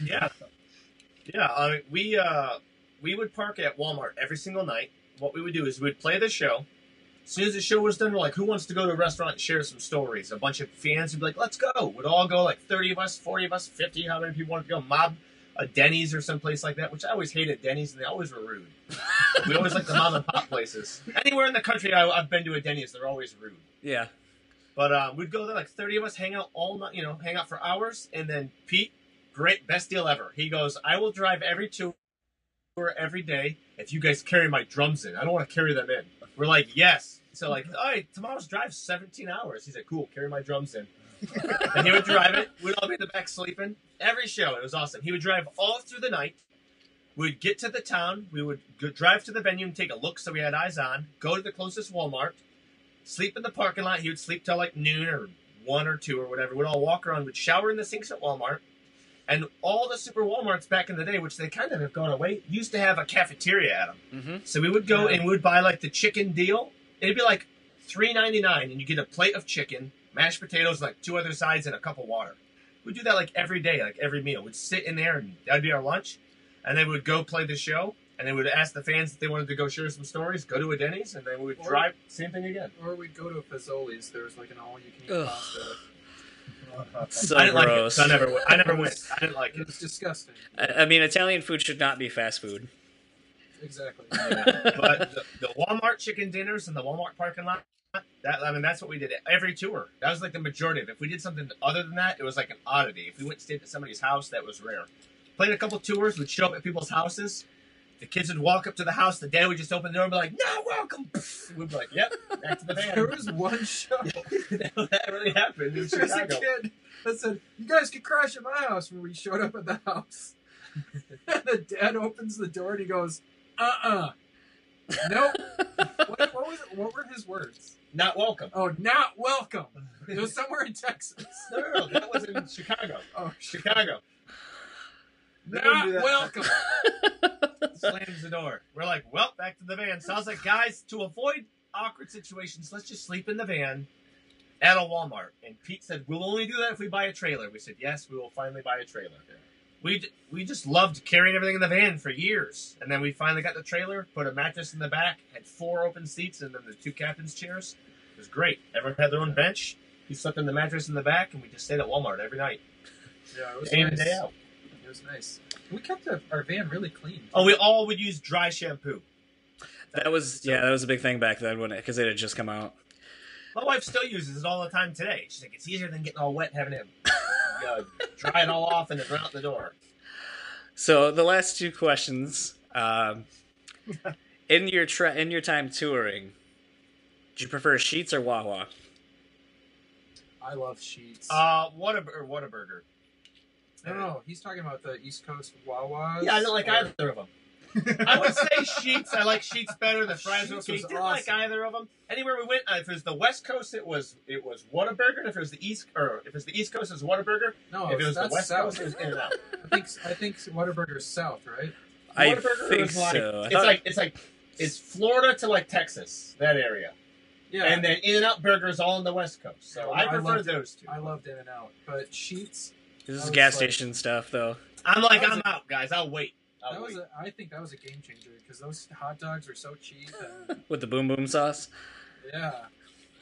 Yeah, yeah. Uh, we uh, we would park at Walmart every single night. What we would do is we'd play the show. As soon as the show was done, we're like, "Who wants to go to a restaurant and share some stories?" A bunch of fans would be like, "Let's go!" We'd all go, like thirty of us, forty of us, fifty. How many people wanted to go? Mob a Denny's or someplace like that, which I always hated Denny's, and they always were rude. we always like the mom and pop places. Anywhere in the country I, I've been to a Denny's, they're always rude. yeah. But uh, we'd go there like thirty of us, hang out all night, you know, hang out for hours, and then Pete, great, best deal ever. He goes, "I will drive every tour every day if you guys carry my drums in. I don't want to carry them in." We're like, "Yes." So like, all right, tomorrow's drive seventeen hours. He said, "Cool, carry my drums in." And he would drive it. We'd all be in the back sleeping. Every show, it was awesome. He would drive all through the night. We'd get to the town. We would go, drive to the venue and take a look so we had eyes on. Go to the closest Walmart sleep in the parking lot. He would sleep till like noon or one or two or whatever. We'd all walk around. We'd shower in the sinks at Walmart. And all the super Walmarts back in the day, which they kind of have gone away, used to have a cafeteria at them. hmm So we would go and we would buy like the chicken deal. It'd be like three ninety nine, and you get a plate of chicken, mashed potatoes, like two other sides, and a cup of water. We'd do that like every day, like every meal. We'd sit in there, and that'd be our lunch. And then we'd go play the show, and then we'd ask the fans if they wanted to go share some stories, go to a Denny's, and then we would Or- drive. Same thing again. Or we'd go to a Fazoli's. There was like an all-you-can-eat pasta. So I didn't like it. gross. So I never, went- I never went. I didn't like It it. was disgusting. I, I mean, Italian food should not be fast food. Exactly. *laughs* but the, the Walmart chicken dinners in the Walmart parking lot. That I mean, that's what we did every tour. That was like the majority of it. If we did something other than that, it was like an oddity. If we went and stayed at somebody's house, that was rare. Played a couple tours, we'd show up at people's houses. The kids would walk up to the house. The dad would just open the door and be like, "No, welcome." *laughs* We'd be like, "Yep, back to the van. there was one show. *laughs* that really happened in There was a kid that said, "You guys could crash at my house." When we showed up at the house, *laughs* and the dad opens the door and he goes, "Uh, uh nope." what, what was it? What were his words? Not welcome. Oh, not welcome. It was somewhere in Texas. *laughs* No, no, no, that was in Chicago. Oh. Chicago. They wouldn't Not do that. welcome. *laughs* slams the door. We're like, well, back to the van. So I was like, guys, to avoid awkward situations, let's just sleep in the van at a Walmart. And Pete said, we'll only do that if we buy a trailer. We said, yes, we will finally buy a trailer. We, d- we just loved carrying everything in the van for years. And then we finally got the trailer, put a mattress in the back, had four open seats, and then the two captain's chairs. It was great. Everyone had their own bench. He slept in the mattress in the back, and we just stayed at Walmart every night, *laughs* Yeah, it was day in nice. and day out. It was nice. We kept the, our van really clean. Oh, we all would use dry shampoo. That was yeah, that was a big thing back then when because it had just come out. My wife still uses it all the time today. She's like, it's easier than getting all wet, having it uh, dry it all off and then run out the door. So the last two questions. Um, in your tra- in your time touring, do you prefer Sheetz or Wawa? I love Sheetz. Uh, what a or Whataburger. no, no, he's talking about the East Coast Wawas. Yeah, I don't like or- either of them. I would say Sheetz. I like Sheetz better. The fries are Sheetz okay. was Didn't like either of them. Anywhere we went, uh, if it was the West Coast, it was it was Whataburger. And if it was the East or if it was the East Coast, it was Whataburger. No, if it was the West south. Coast, it was In and Out. I think I think Whataburger's south, right? I think is like, so. It's like it's like it's Florida to like Texas, that area, Yeah. and then In and Out Burger is all on the West Coast. So Yeah, I I prefer loved- those two. I loved In and Out, but Sheetz. this is gas like- station stuff though. I'm like I'm out, guys. I'll wait. I'll That was wait. a, I think that was a game changer because those hot dogs are so cheap and *laughs* with the boom boom sauce. yeah.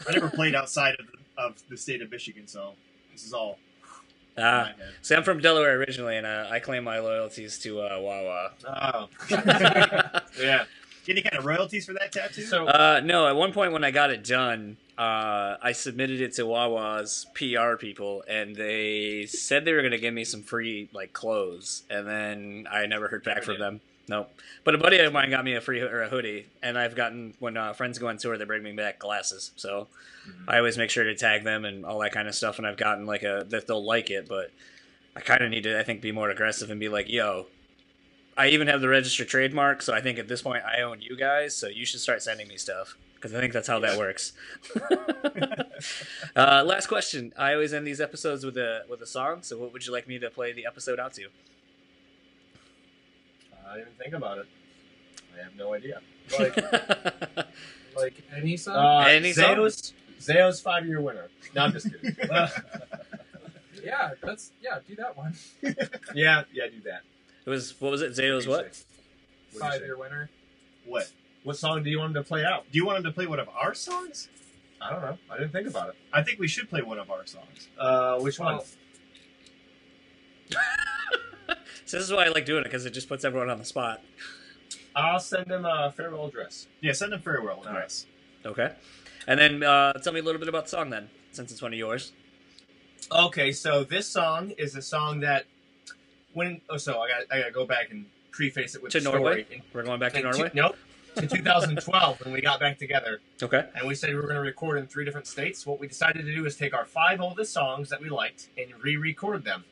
I never played outside of the, of the state of Michigan, so this is all in Ah, my see, I'm from Delaware originally, and uh, I claim my loyalties to uh, Wawa. Oh, *laughs* *laughs* yeah. Get any kind of royalties for that tattoo? So Uh, no, at one point when I got it done, uh, I submitted it to Wawa's PR people, and they said they were going to give me some free like clothes, and then I never heard back Never from did. them. Nope. But a buddy of mine got me a free or a hoodie, and I've gotten when uh, friends go on tour, they bring me back glasses. So Mm-hmm. I always make sure to tag them and all that kind of stuff. And I've gotten like a that they'll like it, but I kind of need to I think be more aggressive and be like, yo. I even have the registered trademark, so I think at this point I own you guys, so you should start sending me stuff because I think that's how that works. *laughs* *laughs* uh, last question. I always end these episodes with a with a song. So, what would you like me to play the episode out to? I didn't think about it. I have no idea. *laughs* Like like any song. Uh, Any song? Zao's, Zao's five year winner. No, I'm just kidding. yeah, that's yeah. Do that one. yeah, yeah, do that. It was what was it? Zao's what? What'd Five year winner. what? What song do you want him to play out? Do you want him to play one of our songs? I don't know. I didn't think about it. I think we should play one of our songs. Uh, which one? *laughs* So this is why I like doing it because it just puts everyone on the spot. I'll send him a farewell address. Yeah, send him farewell All right. address. Okay, and then uh, tell me a little bit about the song then, since it's one of yours. Okay, so this song is a song that when oh, so I got I got to go back and preface it with To Norway? In, We're going back to Norway. two- nope. To *laughs* 2012 when we got back together Okay. and we said we were going to record in three different states. What we decided to do is take our five oldest songs that we liked and re-record them.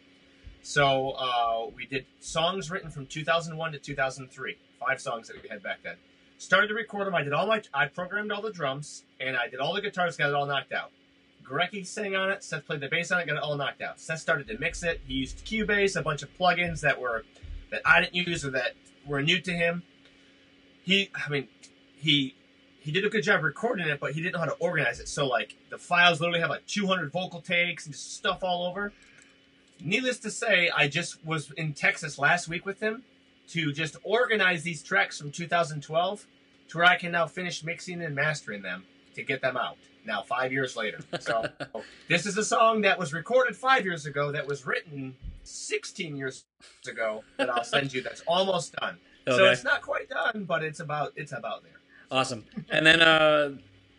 So uh, we did songs written from 2001 to 2003, five songs that we had back then. Started to record them. I did all my, I programmed all the drums and I did all the guitars, got it all knocked out. Gorecki sang on it. Seth played the bass on it, got it all knocked out. Seth started to mix it. He used Cubase, a bunch of plugins that were that I didn't use or that were new to him. He, I mean, he he did a good job recording it, but he didn't know how to organize it. So like the files literally have like 200 vocal takes and just stuff all over. Needless to say, I just was in Texas last week with him to just organize these tracks from 2012 to where I can now finish mixing and mastering them to get them out. Now five years later, *laughs* so this is a song that was recorded five years ago that was written 16 years ago that I'll send you. That's almost done. So it's not quite done, but it's about it's about there. Awesome. And then uh,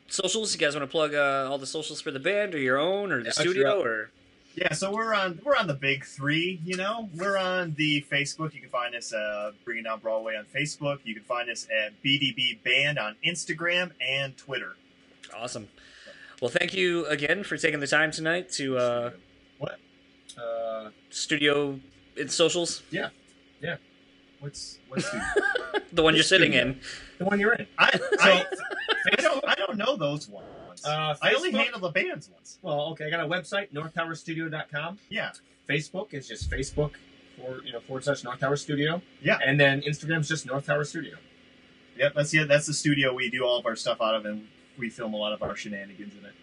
socials. You guys want to plug uh, all the socials for the band or your own or the Yeah, studio or? Yeah, so we're on we're on the big three. You know, we're on the Facebook. You can find us uh, bringing down Broadway on Facebook. You can find us at BDB Band on Instagram and Twitter. Awesome. Well, thank you again for taking the time tonight to uh, What? Uh, studio in socials, Yeah, yeah. What's what's *laughs* the, the one you're sitting studio. in. the one you're in. I, I, *laughs* I don't I don't know those ones. Uh, I only handle the band's ones. Well, okay, I got a website, northtowerstudio.com. Yeah, Facebook is just Facebook for you know forward slash North Tower Studio. Yeah. And then Instagram's just North Tower Studio. yep. That's yeah. That's the studio we do all of our stuff out of, and we film a lot of our shenanigans in it.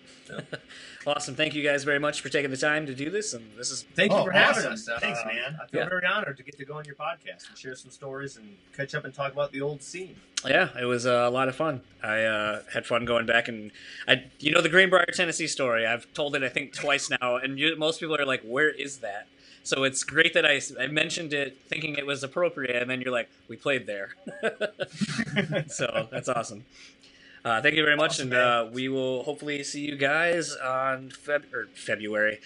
*laughs* Awesome. Thank you guys very much for taking the time to do this. And this is Thank you Oh, for having us. Uh, Thanks, man. I feel Yeah. very honored to get to go on your podcast and share some stories and catch up and talk about the old scene. yeah, it was uh, a lot of fun. I uh, had fun going back and I, you know, the Greenbrier, Tennessee story. I've told it I think twice now, and you, most people are like, "Where is that?" So it's great that I, I mentioned it thinking it was appropriate, and then you're like, we played there. *laughs* so that's awesome. Uh, thank you very much, Awesome, and uh, we will hopefully see you guys on Feb- or February.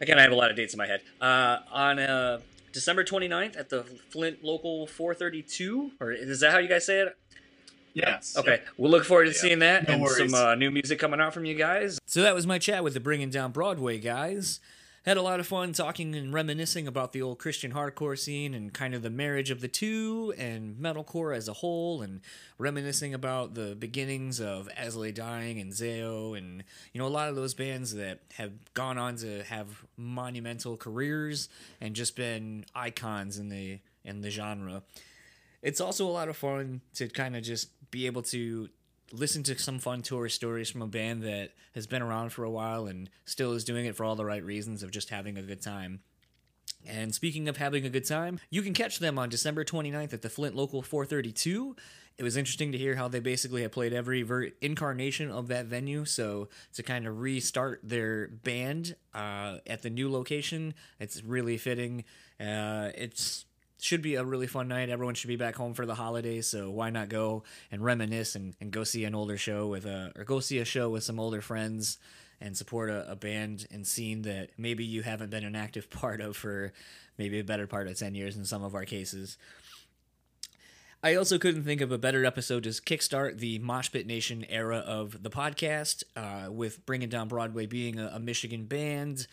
Again, I have a lot of dates in my head. Uh, on uh, December 29th at the Flint Local 432, or is that how you guys say it? Yes. Okay, we'll look forward to Yeah. seeing that No and worries. some uh, new music coming out from you guys. So that was my chat with the Bringing Down Broadway guys. Had a lot of fun talking and reminiscing about the old Christian hardcore scene and kind of the marriage of the two and metalcore as a whole and reminiscing about the beginnings of As I Lay Dying and Zao and you know a lot of those bands that have gone on to have monumental careers and just been icons in the in the genre. It's also a lot of fun to kind of just be able to listen to some fun tour stories from a band that has been around for a while and still is doing it for all the right reasons of just having a good time. And speaking of having a good time, you can catch them on December 29th at the Flint Local 432. It was interesting to hear how they basically have played every ver- incarnation of that venue. So to kind of restart their band uh, at the new location, it's really fitting. Uh, it's should be a really fun night. Everyone should be back home for the holidays, so why not go and reminisce and, and go see an older show with a or go see a show with some older friends and support a, a band and scene that maybe you haven't been an active *laughs* part of for maybe a better part of ten years in some of our cases. I also couldn't think of a better episode to kickstart the Mosh Pit Nation era of the podcast, uh, with Bringing Down Broadway being a, a Michigan band.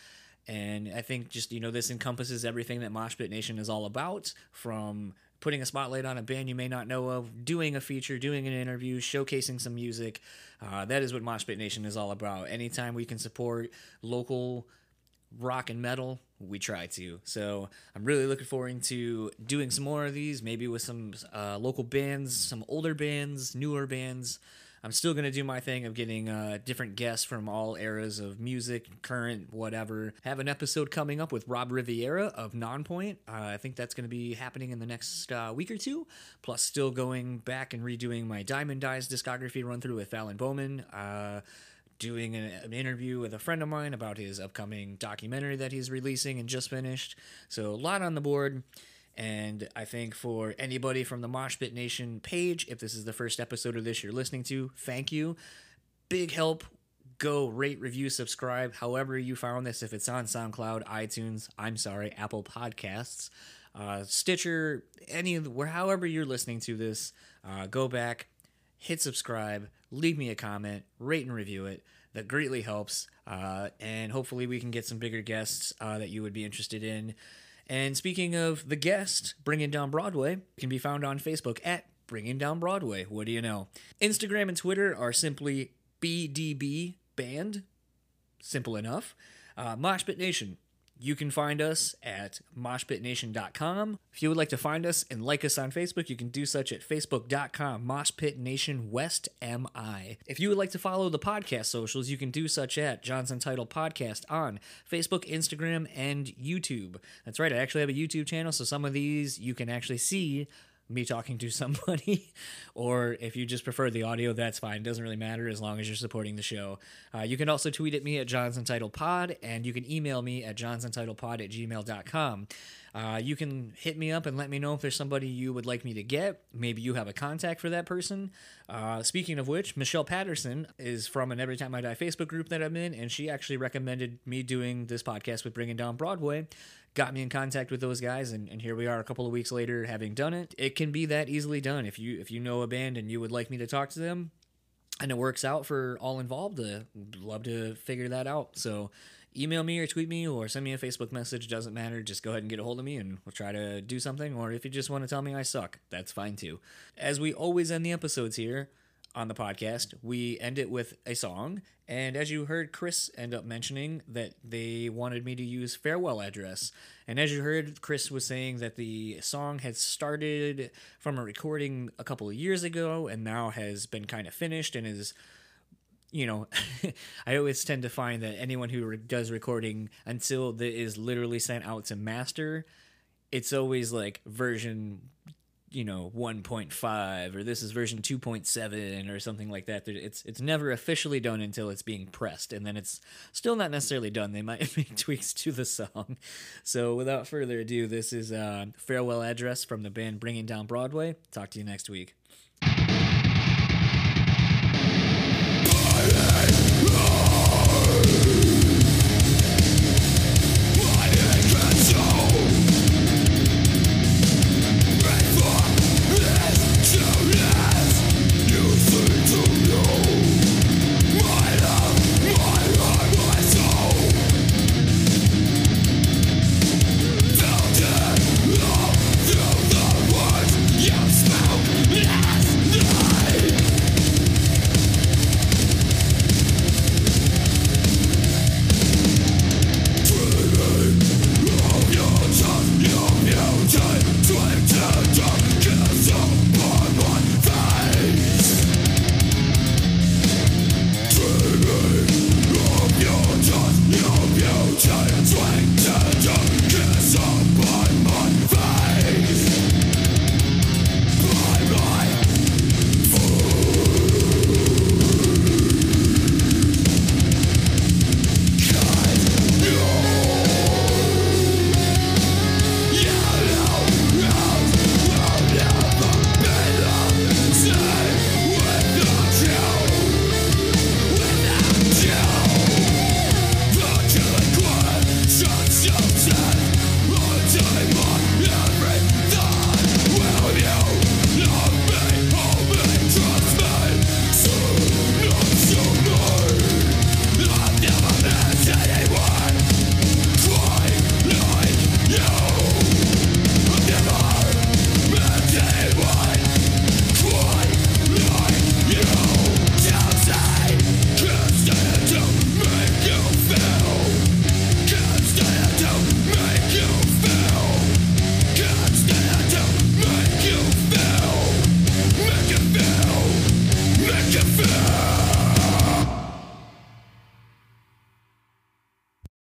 And I think just, you know, this encompasses everything that Mosh Pit Nation is all about from putting a spotlight on a band you may not know of, doing a feature, doing an interview, showcasing some music. Uh, that is what Mosh Pit Nation is all about. Anytime we can support local rock and metal, we try to. So I'm really looking forward to doing some more of these, maybe with some uh, local bands, some older bands, newer bands. I'm still going to do my thing of getting uh, different guests from all eras of music, current, whatever. Have an episode coming up with Robb Rivera of Nonpoint. Uh, I think that's going to be happening in the next uh, week or two. Plus, still going back and redoing my Diamond Dies discography run through with Fallon Bowman. Uh, doing an, an interview with a friend of mine about his upcoming documentary that he's releasing and just finished. So, a lot on the board. And I think for anybody from the Mosh Pit Nation page, if this is the first episode of this you're listening to, thank you. Big help. Go rate, review, subscribe, however you found this. If it's on SoundCloud, iTunes, I'm sorry, Apple Podcasts, uh, Stitcher, any of where, however you're listening to this, uh, go back, hit subscribe, leave me a comment, rate and review it. That greatly helps. Uh, and hopefully, we can get some bigger guests uh, that you would be interested in. And speaking of the guest, Bringing Down Broadway, can be found on Facebook at Bringing Down Broadway. What do you know? Instagram and Twitter are simply BDB Band. Simple enough. Uh, Mosh Pit Nation. You can find us at moshpitnation.com. If you would like to find us and like us on Facebook, you can do such at facebook.com moshpitnation west mi. If you would like to follow the podcast socials, you can do such at Johnson Title Podcast on Facebook, Instagram, and YouTube. That's right, I actually have a YouTube channel, so some of these you can actually see me talking to *laughs* somebody, or if you just prefer the audio, that's fine. It doesn't really matter as long as you're supporting the show. Uh, you can also tweet at me at Johnson Title Pod, and you can email me at johnsontitlepod at gmail.com. Uh, you can hit me up and let me know if there's somebody you would like me to get. Maybe you have a contact for that person. Uh, speaking of which, Michelle Patterson is from an Every Time I Die Facebook group that I'm in, and she actually recommended me doing this podcast with Bringing Down Broadway got me in contact with those guys and, and here we are a couple of weeks later having done it. It can be that easily done. If you if you know a band and you would like me to talk to them and it works out for all involved uh, love to figure that out. So email me or tweet me or send me a facebook message doesn't matter. Just go ahead and get a hold of me and we'll try to do something. Or if you just want to tell me i suck that's fine too. As we always end the episodes here on the podcast, we end it with a song. And as you heard Chris end up mentioning, that they wanted me to use Farewell Address. And as you heard, Chris was saying that the song had started from a recording a couple of years ago and now has been kind of finished and is. You know, *laughs* I always tend to find that anyone who re- does recording until it is literally sent out to master, it's always like version you know 1.5 or this is version 2.7 or something like that. It's it's never officially done until it's being pressed, and then it's still not necessarily done. They might *laughs* make tweaks to the song. So without further ado, this is a farewell address from the band Bringing Down Broadway. Talk to you next week.